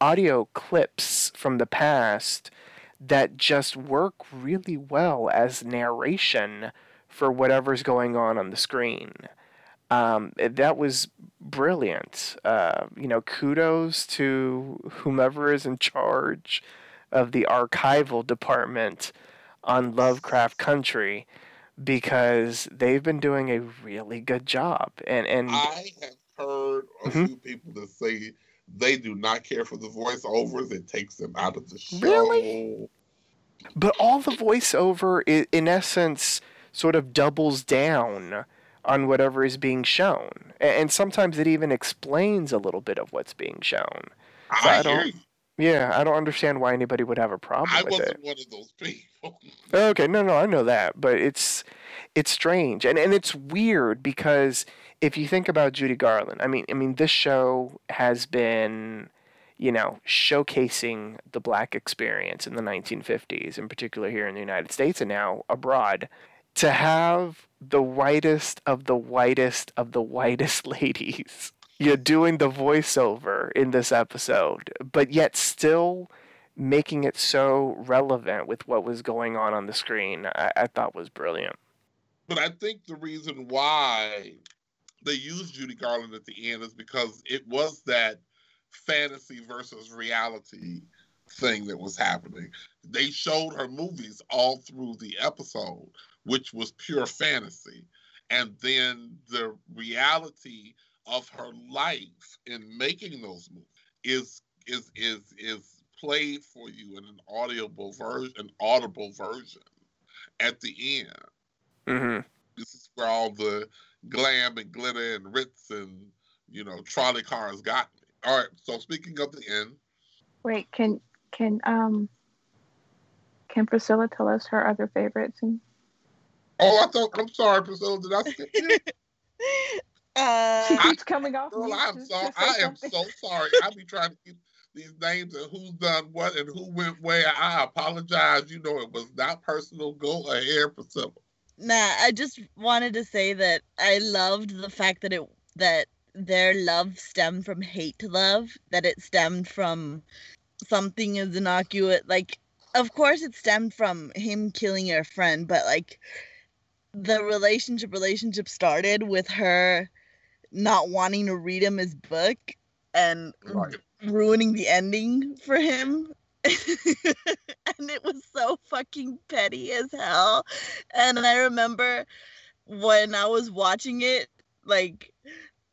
audio clips from the past that just work really well as narration for whatever's going on on the screen. Um, that was brilliant. Uh, you know, kudos to whomever is in charge of the archival department on Lovecraft Country because they've been doing a really good job. And and I have heard a mm-hmm. few people that say they do not care for the voiceovers. It takes them out of the show. Really? But all the voiceover, in essence, sort of doubles down on whatever is being shown, and sometimes it even explains a little bit of what's being shown. So I, I don't. Yeah, I don't understand why anybody would have a problem I with it. I wasn't one of those people. okay, no, no, I know that, but it's it's strange and and it's weird because if you think about Judy Garland, I mean, I mean, this show has been, you know, showcasing the black experience in the 1950s, in particular here in the United States and now abroad. To have the whitest of the whitest of the whitest ladies you're doing the voiceover in this episode, but yet still making it so relevant with what was going on on the screen, I, I thought was brilliant. But I think the reason why they used Judy Garland at the end is because it was that fantasy versus reality thing that was happening. They showed her movies all through the episode, which was pure fantasy. And then the reality of her life in making those movies is is is is played for you in an audible version an audible version at the end. Mm-hmm. This is where all the glam and glitter and ritz and you know trolley cars got me. All right. So speaking of the end. Wait, can can um can Priscilla tell us her other favorite scene? Oh, I thought. I'm sorry, Priscilla. Did I skip Uh, she keeps coming off. Girl, I'm so, I am so sorry. I be trying to keep these names and who's done what and who went where. I apologize. You know, it was not personal. Go ahead, Priscilla. Nah, I just wanted to say that I loved the fact that it that their love stemmed from hate to love. That it stemmed from something as innocuous. Like, of course, it stemmed from him killing your friend, but like the relationship relationship started with her not wanting to read him his book and right. ruining the ending for him. and it was so fucking petty as hell. And I remember when I was watching it, like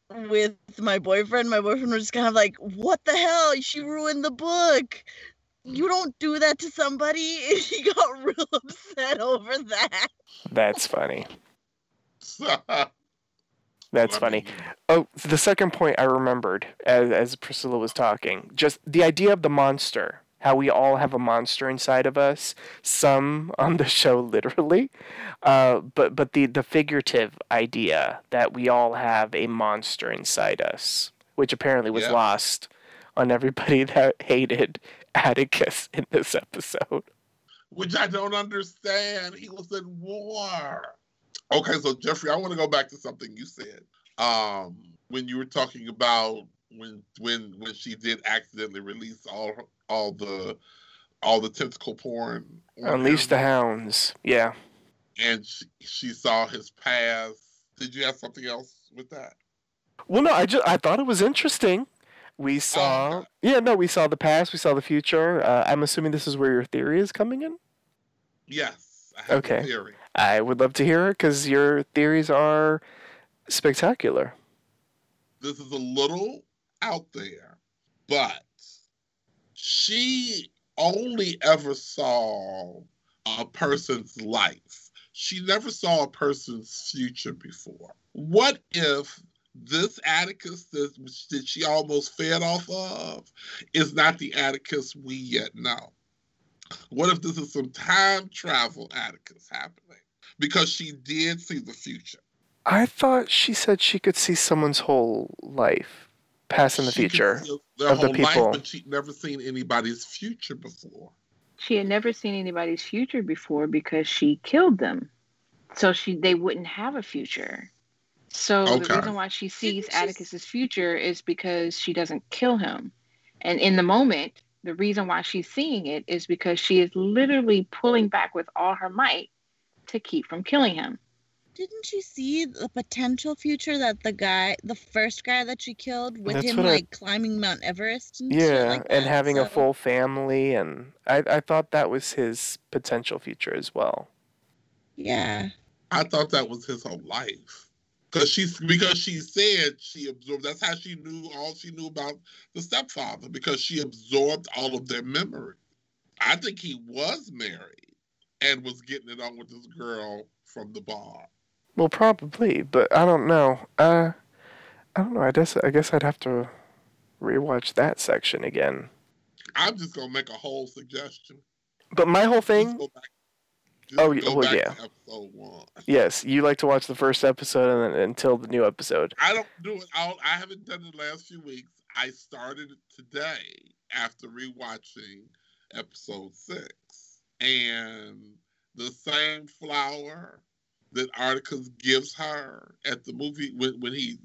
with my boyfriend, my boyfriend was just kind of like, What the hell? She ruined the book. You don't do that to somebody. And he got real upset over that. That's funny. That's funny. Oh, the second point I remembered as, as Priscilla was talking, just the idea of the monster, how we all have a monster inside of us. Some on the show literally, uh, but but the the figurative idea that we all have a monster inside us, which apparently was yeah. lost on everybody that hated Atticus in this episode. Which I don't understand. He was in war. Okay, so Jeffrey, I want to go back to something you said um, when you were talking about when when when she did accidentally release all all the all the tentacle porn. Unleash the hounds. Yeah. And she, she saw his past. Did you have something else with that? Well, no, I just I thought it was interesting. We saw, oh, yeah, no, we saw the past, we saw the future. Uh, I'm assuming this is where your theory is coming in. Yes. okay. I would love to hear it because your theories are spectacular. This is a little out there, but she only ever saw a person's life. She never saw a person's future before. What if this Atticus that, that she almost fed off of is not the Atticus we yet know? What if this is some time travel Atticus happening? Because she did see the future. I thought she said she could see someone's whole life, past in the she future of the people. Life, but she'd never seen anybody's future before. She had never seen anybody's future before because she killed them, so she they wouldn't have a future. So okay. the reason why she sees Atticus's future is because she doesn't kill him. And in the moment, the reason why she's seeing it is because she is literally pulling back with all her might to keep from killing him. Didn't she see the potential future that the guy, the first guy that she killed, with That's him like I... climbing Mount Everest? And yeah, like and having so... a full family, and I, I thought that was his potential future as well. Yeah, I thought that was his whole life because she's because she said she absorbed. That's how she knew all she knew about the stepfather because she absorbed all of their memory. I think he was married and was getting it on with this girl from the bar. Well, probably, but I don't know. Uh, I don't know. I guess I guess I'd have to rewatch that section again. I'm just gonna make a whole suggestion. But my whole thing. Oh, well, oh, yeah. episode one. Yes, you like to watch the first episode and then, until the new episode. I don't do it. I'll, I haven't done it the last few weeks. I started it today after rewatching episode six, and the same flower that Atticus gives her at the movie when, when he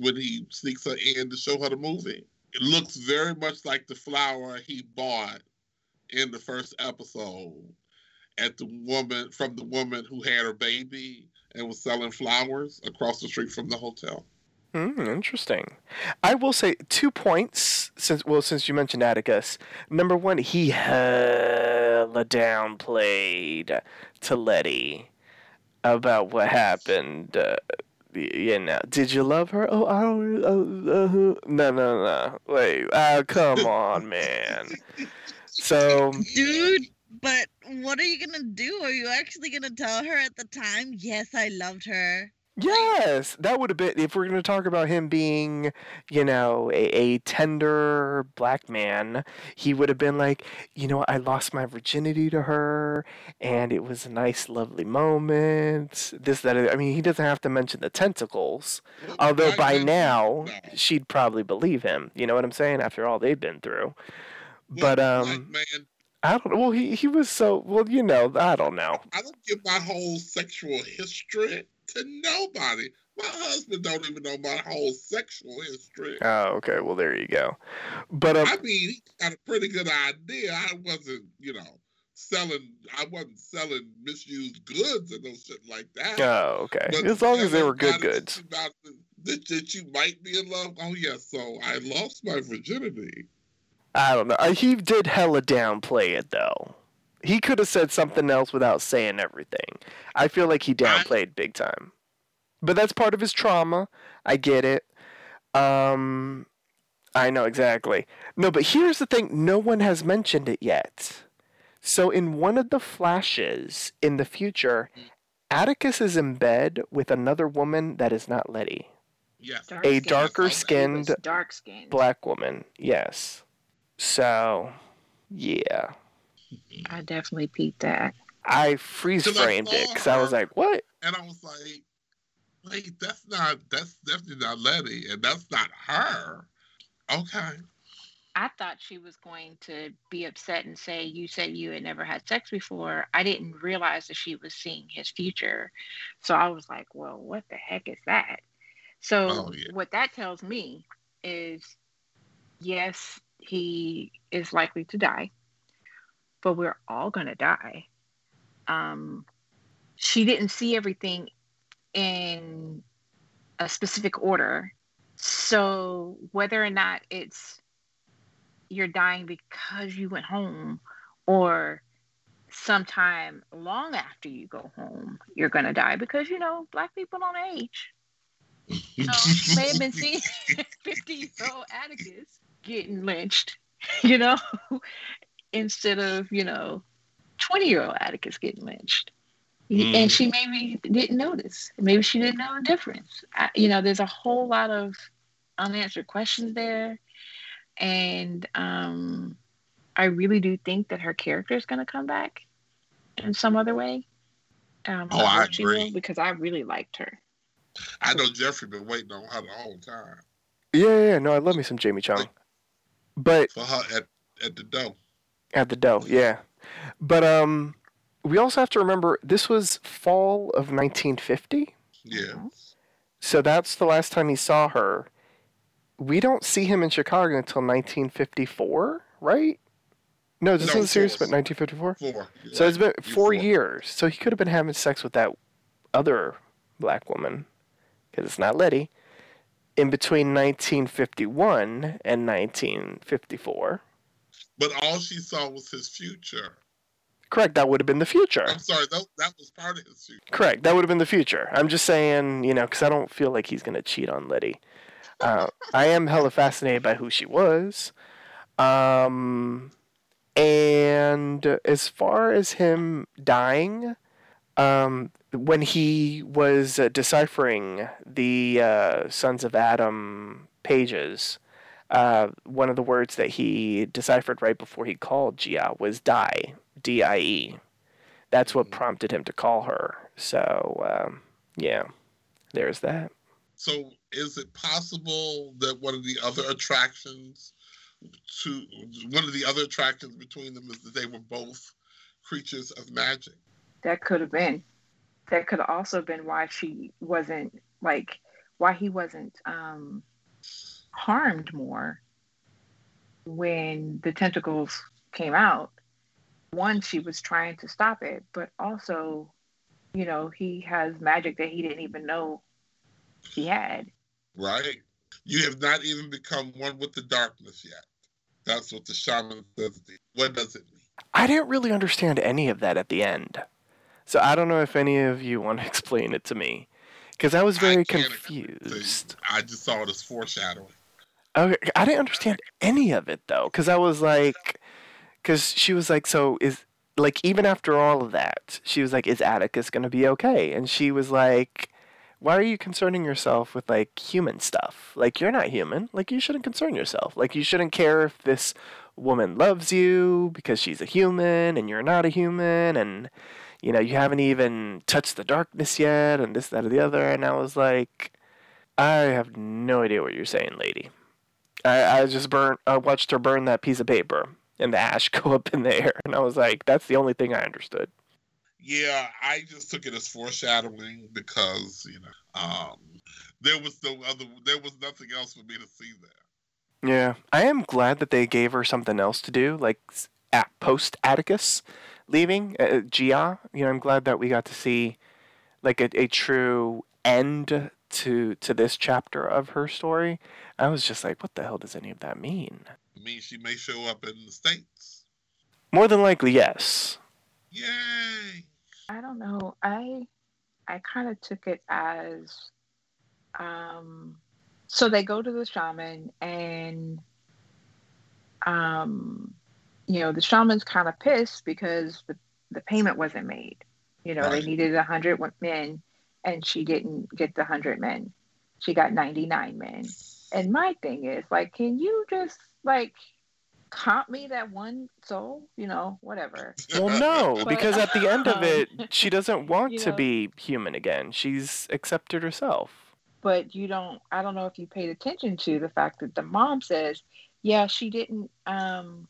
when he sneaks her in to show her the movie. It looks very much like the flower he bought in the first episode at the woman from the woman who had her baby and was selling flowers across the street from the hotel. Hmm, interesting. I will say two points since well since you mentioned Atticus. Number one, he hella downplayed to Leti about what happened. Uh, you know, did you love her? Oh, I don't. Uh, uh, no, no, no. Wait, uh, come on, man. So, dude, but what are you gonna do? Are you actually gonna tell her at the time? Yes, I loved her. Yes, that would have been if we're going to talk about him being, you know, a, a tender black man. He would have been like, you know, I lost my virginity to her, and it was a nice, lovely moment. This, that. I mean, he doesn't have to mention the tentacles, although by now she'd probably believe him. You know what I'm saying? After all they've been through, but um. I don't know. Well, he, he was so well, you know. I don't know. I don't give my whole sexual history to nobody. My husband don't even know my whole sexual history. Oh, okay. Well, there you go. But um, I mean, he got a pretty good idea. I wasn't, you know, selling. I wasn't selling misused goods and no shit like that. Oh, okay. But as long as they were good goods. About that, that you might be in love. Oh yeah. So I lost my virginity. I don't know. He did hella downplay it though. He could have said something else without saying everything. I feel like he downplayed big time. But that's part of his trauma. I get it. Um I know exactly. No, but here's the thing, no one has mentioned it yet. So in one of the flashes in the future, Atticus is in bed with another woman that is not Leti. Yes. Dark a darker skinned dark skinned black woman. Yes. So yeah. I definitely peeped that. I freeze framed it because I was like, "What?" And I was like, "Wait, that's not. That's definitely not Leti, and that's not her." Okay. I thought she was going to be upset and say, "You said you had never had sex before." I didn't realize that she was seeing his future, so I was like, "Well, what the heck is that?" So oh, yeah. what that tells me is, yes, he is likely to die but we're all going to die. Um, she didn't see everything in a specific order. So whether or not it's you're dying because you went home or sometime long after you go home, you're going to die because, you know, black people don't age. So she may have been seeing 50 year old Atticus getting lynched, you know, instead of, you know, 20 year old Atticus getting lynched. Mm. And she maybe didn't notice. Maybe she didn't know the difference. I, you know, there's a whole lot of unanswered questions there. And um, I really do think that her character is going to come back in some other way. Um, oh, I agree. Will, because I really liked her. I know Jeffrey been waiting on her the whole time. Yeah, yeah, no, I love me some Jamie Chung. But for her at, at the door. At the dough, yeah. But um, we also have to remember this was fall of 1950. Yeah. So that's the last time he saw her. We don't see him in Chicago until 1954, right? No, this no, is serious, but 1954. Four. So it's been four, four years. So he could have been having sex with that other black woman, because it's not Leti, in between 1951 and 1954. But all she saw was his future. Correct. That would have been the future. I'm sorry. That, that was part of his future. Correct. That would have been the future. I'm just saying, you know, because I don't feel like he's going to cheat on Leti. Uh, I am hella fascinated by who she was. Um, and And as far as him dying, um, when he was uh, deciphering the uh, Sons of Adam pages, uh, one of the words that he deciphered right before he called Gia was die, D I E. That's what prompted him to call her. So, um, yeah, there's that. So, is it possible that one of the other attractions to one of the other attractions between them is that they were both creatures of magic? That could have been. That could also have also been why she wasn't like why he wasn't um harmed more when the tentacles came out. One, she was trying to stop it, but also, you know, he has magic that he didn't even know he had. Right. You have not even become one with the darkness yet. That's what the shaman says. What does it mean? I didn't really understand any of that at the end. So I don't know if any of you want to explain it to me. Because I was very I confused. I just saw it as foreshadowing. Okay, I didn't understand any of it though, because I was like, because she was like, so is like even after all of that, she was like, is Atticus gonna be okay? And she was like, why are you concerning yourself with like human stuff? Like you're not human. Like you shouldn't concern yourself. Like you shouldn't care if this woman loves you because she's a human and you're not a human and you know you haven't even touched the darkness yet and this that or the other and i was like i have no idea what you're saying lady I, I just burned. I watched her burn that piece of paper and the ash go up in the air, and I was like, "That's the only thing I understood." Yeah, I just took it as foreshadowing because you know um, there was no other, there was nothing else for me to see there. Yeah, I am glad that they gave her something else to do, like at post Atticus leaving uh, Gia. You know, I'm glad that we got to see like a, a true end to to this chapter of her story, I was just like, what the hell does any of that mean? It means she may show up in the states. More than likely, yes. Yay! I don't know. I I kind of took it as um so they go to the shaman and um you know the shaman's kind of pissed because the the payment wasn't made. You know, right. they needed a hundred men and she didn't get the 100 men. She got 99 men. And my thing is, like, can you just, like, comp me that one soul? You know, whatever. Well, no, but, because at the end of it, she doesn't want you know, to be human again. She's accepted herself. But you don't, I don't know if you paid attention to the fact that the mom says, yeah, she didn't, um,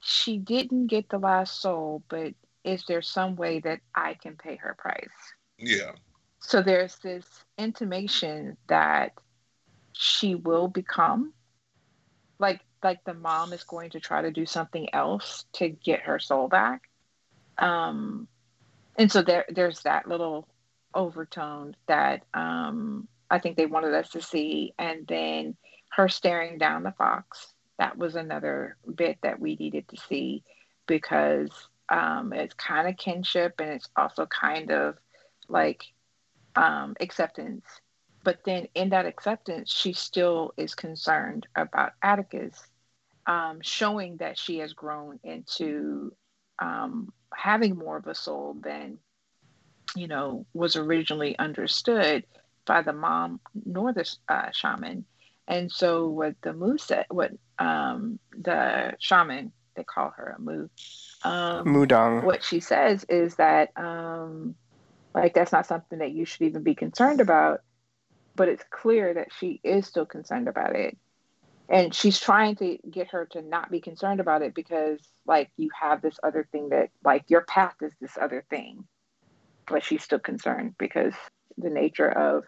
she didn't get the last soul, but is there some way that I can pay her price? Yeah. So there's this intimation that she will become like like the mom is going to try to do something else to get her soul back. Um and so there there's that little overtone that um I think they wanted us to see and then her staring down the fox that was another bit that we needed to see because um, it's kind of kinship and it's also kind of like um, acceptance. But then in that acceptance, she still is concerned about Atticus, um, showing that she has grown into um, having more of a soul than, you know, was originally understood by the mom nor the uh, shaman. And so what the moose said, what um, the shaman, they call her a moo, um, Mudang. What she says is that um, like that's not something that you should even be concerned about. But it's clear that she is still concerned about it. And she's trying to get her to not be concerned about it because like you have this other thing that like your path is this other thing. But she's still concerned because the nature of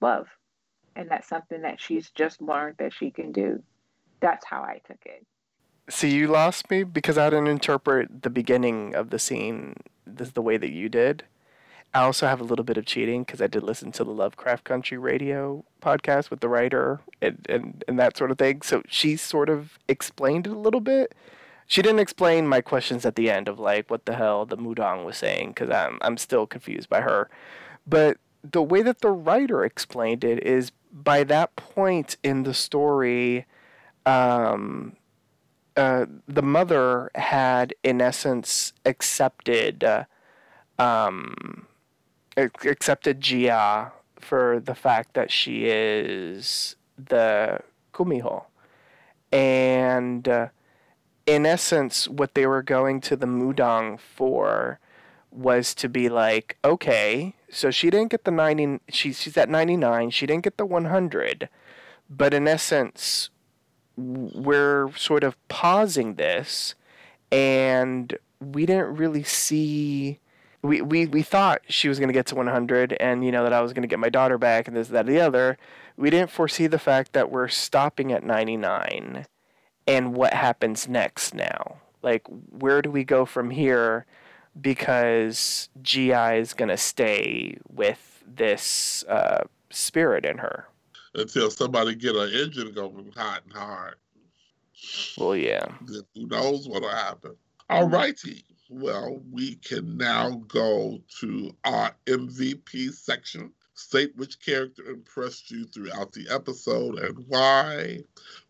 love. And that's something that she's just learned that she can do. That's how I took it. See, you lost me because I didn't interpret the beginning of the scene the, the way that you did. I also have a little bit of cheating because I did listen to the Lovecraft Country radio podcast with the writer and, and, and that sort of thing. So she sort of explained it a little bit. She didn't explain my questions at the end of like what the hell the Mudang was saying because I'm I'm still confused by her. But the way that the writer explained it is by that point in the story, um, uh, the mother had, in essence, accepted uh, um, accepted Gia for the fact that she is the Kumiho. And uh, in essence, what they were going to the Mudang for was to be like, okay, so she didn't get the 90, she, she's at 99, she didn't get the 100, but in essence, we're sort of pausing this and we didn't really see we, we, we thought she was going to get to 100 and you know that I was going to get my daughter back and this that and the other. We didn't foresee the fact that we're stopping at 99 and what happens next now. Like where do we go from here because Gia is going to stay with this uh, spirit in her until somebody get an engine going hot and hard. Well, yeah. Then who knows what'll happen? All righty. Well, we can now go to our MVP section. State which character impressed you throughout the episode and why.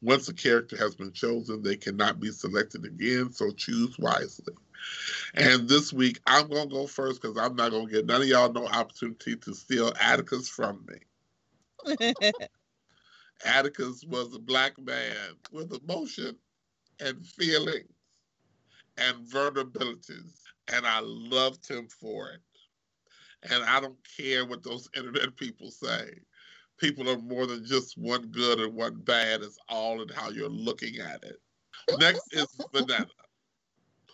Once a character has been chosen, they cannot be selected again, so choose wisely. And this week, I'm going to go first because I'm not going to get none of y'all no opportunity to steal Atticus from me. Atticus was a black man with emotion and feelings and vulnerabilities, and I loved him for it. And I don't care what those internet people say. People are more than just one good and one bad. It's all in how you're looking at it. Next is Vonetta.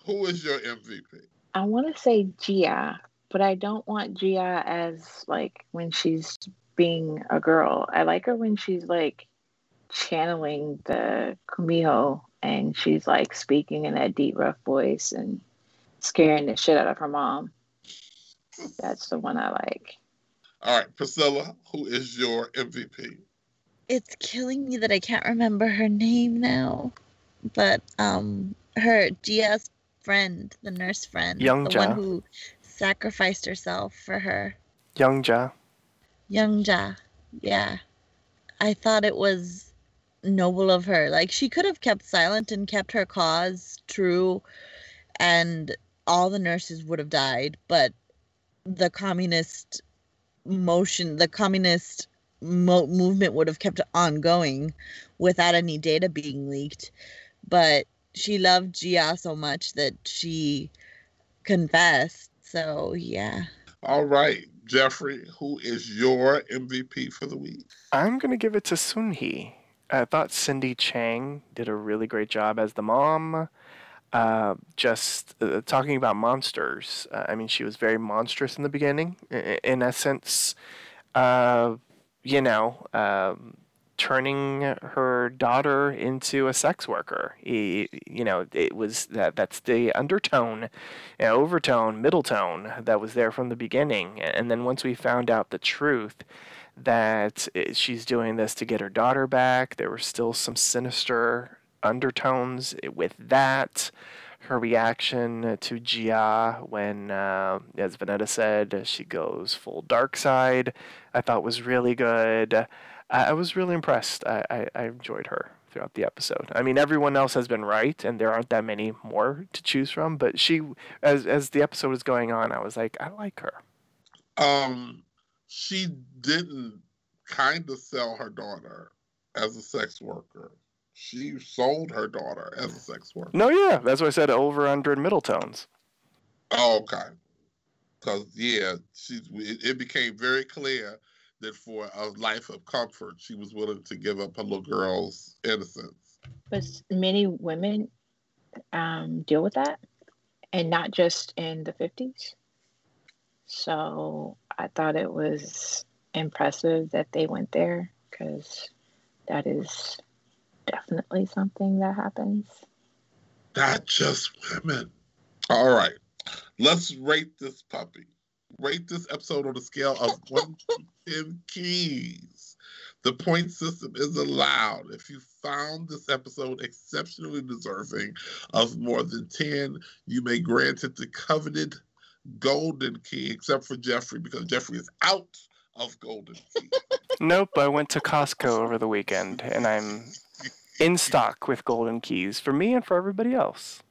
Who is your MVP? I want to say Gia, but I don't want Gia as like when she's being a girl. I like her when she's like channeling the Kumiho and she's like speaking in that deep, rough voice and scaring the shit out of her mom. That's the one I like. All right, Priscilla, who is your MVP? It's killing me that I can't remember her name now, but um, her GS friend, the nurse friend, the one who sacrificed herself for her. Young Ja. Young Ja. Yeah. I thought it was noble of her. Like she could have kept silent and kept her cause true and all the nurses would have died, but the communist motion, the communist mo- movement would have kept ongoing without any data being leaked. But she loved Gia so much that she confessed. So, yeah. All right, Jeffrey, who is your MVP for the week? I'm going to give it to Sunhee. I thought Cindy Chang did a really great job as the mom. Uh, just uh, talking about monsters. Uh, I mean, she was very monstrous in the beginning. I- In essence, uh, you know, um, turning her daughter into a sex worker. Y- You know, it was that that's the undertone, uh, overtone, middle tone that was there from the beginning. And then once we found out the truth, that she's doing this to get her daughter back. There were still some sinister undertones with that. Her reaction to Gia when, uh, as Vonetta said, she goes full dark side, I thought was really good. I, I was really impressed. I, I, I enjoyed her throughout the episode. I mean, everyone else has been right, and there aren't that many more to choose from. But she, as as the episode was going on, I was like, I like her. Um, she didn't kind of sell her daughter as a sex worker. She sold her daughter as a sex worker. No, yeah, that's what I said over, under, and middle tones. Oh, okay. Because yeah, she it, it became very clear that for a life of comfort, she was willing to give up her little girl's innocence. But many women um, deal with that, and not just in the 50s. So I thought it was impressive that they went there because that is definitely something that happens. Not just women. All right, let's rate this puppy. Rate this episode on a scale of one to ten keys. The point system is allowed. If you found this episode exceptionally deserving of more than 10, you may grant it the coveted golden key, except for Jeffrey, because Jeffrey is out of golden key. Nope, I went to Costco over the weekend, and I'm in stock with golden keys for me and for everybody else.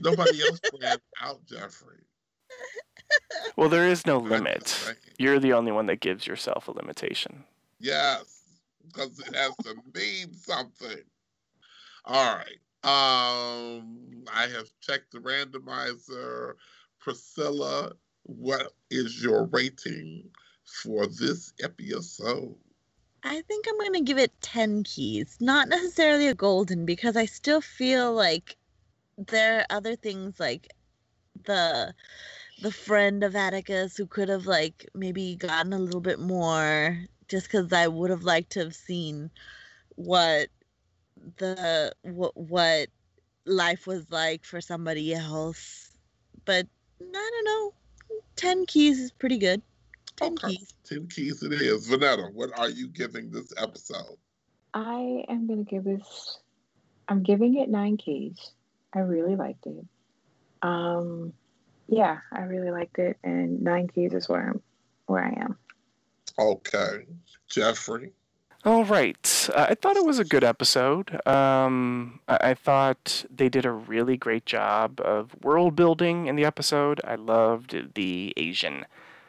Nobody else ran out, Jeffrey. Well, there is no limit. You're the only one that gives yourself a limitation. Yes, because it has to mean something. All right. Um, I have checked the randomizer. Priscilla, what is your rating for this episode? I think I'm going to give it 10 keys. Not necessarily a golden because I still feel like there are other things like the the friend of Atticus who could have like maybe gotten a little bit more just cuz I would have liked to have seen what the what what life was like for somebody else. But I don't know. 10 keys is pretty good. 10 okay. keys. 10 keys it is. Vonetta, what are you giving this episode? I am going to give this, I'm giving it nine keys. I really liked it. Um, yeah, I really liked it, and nine keys is where I'm, where I am. Okay, Jeffrey. All right. Uh, I thought it was a good episode. Um, I-, I thought they did a really great job of world building in the episode. I loved the Asian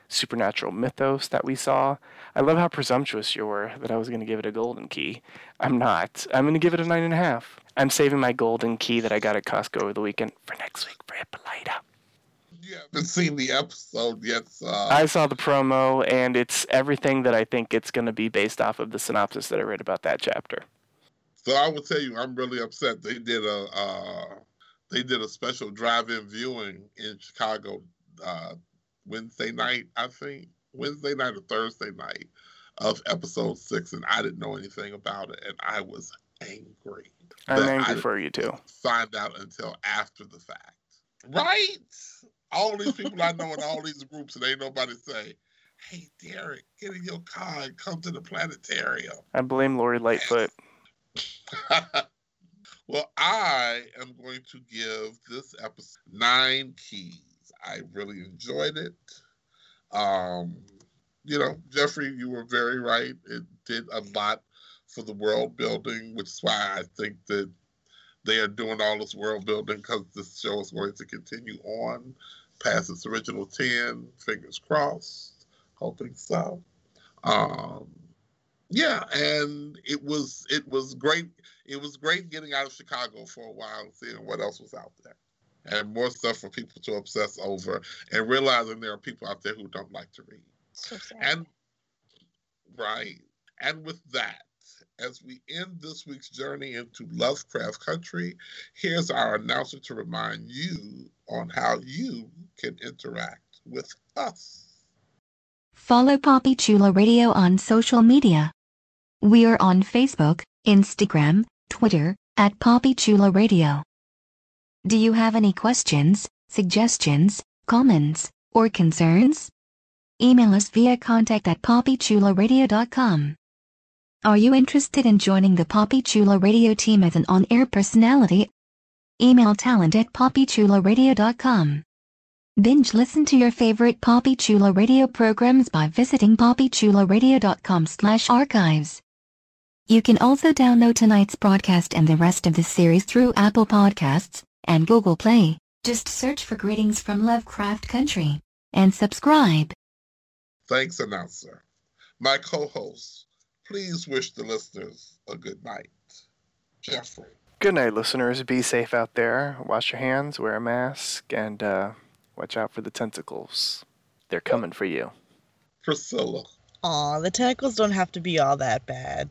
supernatural mythos that we saw. I love how presumptuous you were that I was going to give it a golden key. I'm not. I'm going to give it a nine and a half. I'm saving my golden key that I got at Costco over the weekend for next week for Hippolyta. You haven't seen the episode yet. So. I saw the promo, and it's everything that I think it's going to be based off of the synopsis that I read about that chapter. So I will tell you, I'm really upset. They did a uh, they did a special drive-in viewing in Chicago uh, Wednesday night, I think Wednesday night or Thursday night of episode six, and I didn't know anything about it, and I was angry. I'm angry for you too. Find out until after the fact, right? All these people I know in all these groups, and ain't nobody say, "Hey, Derrick, get in your car and come to the planetarium." I blame Lori Lightfoot. well, I am going to give this episode nine keys. I really enjoyed it. Um, you know, Jeffrey, you were very right. It did a lot for the world building, which is why I think that they are doing all this world building because this show is going to continue on past its original 10. Fingers crossed. Hoping so. Um, yeah, and it was it was great. It was great getting out of Chicago for a while and seeing what else was out there and more stuff for people to obsess over and realizing there are people out there who don't like to read. So and right. And with that, as we end this week's journey into Lovecraft country, here's our announcer to remind you on how you can interact with us. Follow Papi Chulo Radio on social media. We are on Facebook, Instagram, Twitter, at Papi Chulo Radio. Do you have any questions, suggestions, comments, or concerns? Email us via contact at papichuloradio.com. Are you interested in joining the Papi Chulo Radio team as an on-air personality? Email talent at papichuloradio.com. Binge listen to your favorite Papi Chulo Radio programs by visiting papichuloradio.com slash archives. You can also download tonight's broadcast and the rest of the series through Apple Podcasts, and Google Play. Just search for Greetings from Lovecraft Country and subscribe. Thanks, announcer. My co host, please wish the listeners a good night. Jeffrey. Good night, listeners. Be safe out there. Wash your hands, wear a mask, and uh, watch out for the tentacles. They're coming for you. Priscilla. Aw, the tentacles don't have to be all that bad.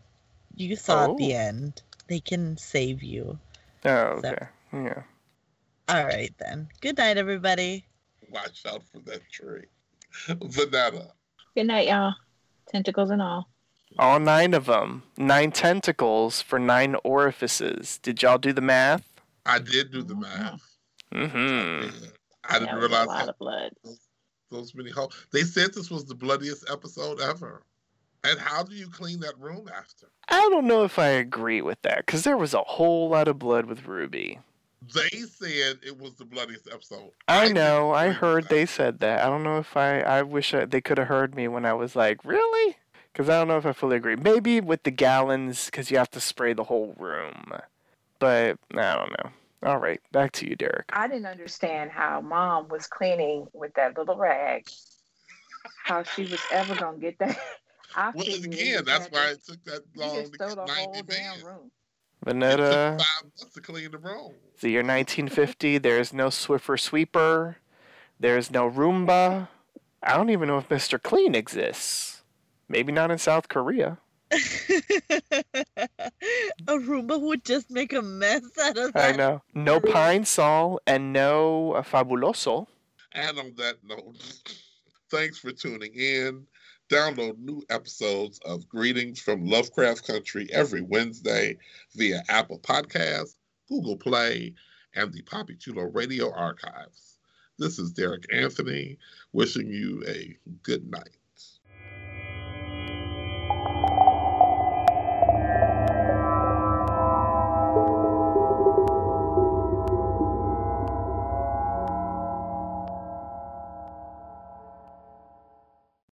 You saw oh. at the end. They can save you. Oh, okay. So. Yeah. All right then. Good night, everybody. Watch out for that tree. Vonetta. Good night, y'all. Tentacles and all. All nine of them. Nine tentacles for nine orifices. Did y'all do the math? I did do the math. Mm-hmm. I didn't realize a lot of blood. Those, those many holes. They said this was the bloodiest episode ever. And how do you clean that room after? I don't know if I agree with that because there was a whole lot of blood with Ruby. They said it was the bloodiest episode. I, I know. I heard they said that. I don't know if I. I wish I, they could have heard me when I was like, really? Because I don't know if I fully agree. Maybe with the gallons, because you have to spray the whole room. But I don't know. All right, back to you, Derrick. I didn't understand how mom was cleaning with that little rag. How she was ever gonna get that? I well, again, that's why it took that long to get the whole damn room. Vonetta. five months to clean the room. The year 1950. There's no Swiffer sweeper. There's no Roomba. I don't even know if Mr. Clean exists. Maybe not in South Korea. a Roomba would just make a mess out of that. I know. No Pine Sol and no uh, Fabuloso. And on that note, thanks for tuning in. Download new episodes of Greetings from Lovecraft Country every Wednesday via Apple Podcasts, Google Play, and the Papi Chulo Radio Archives. This is Derrick Anthony wishing you a good night.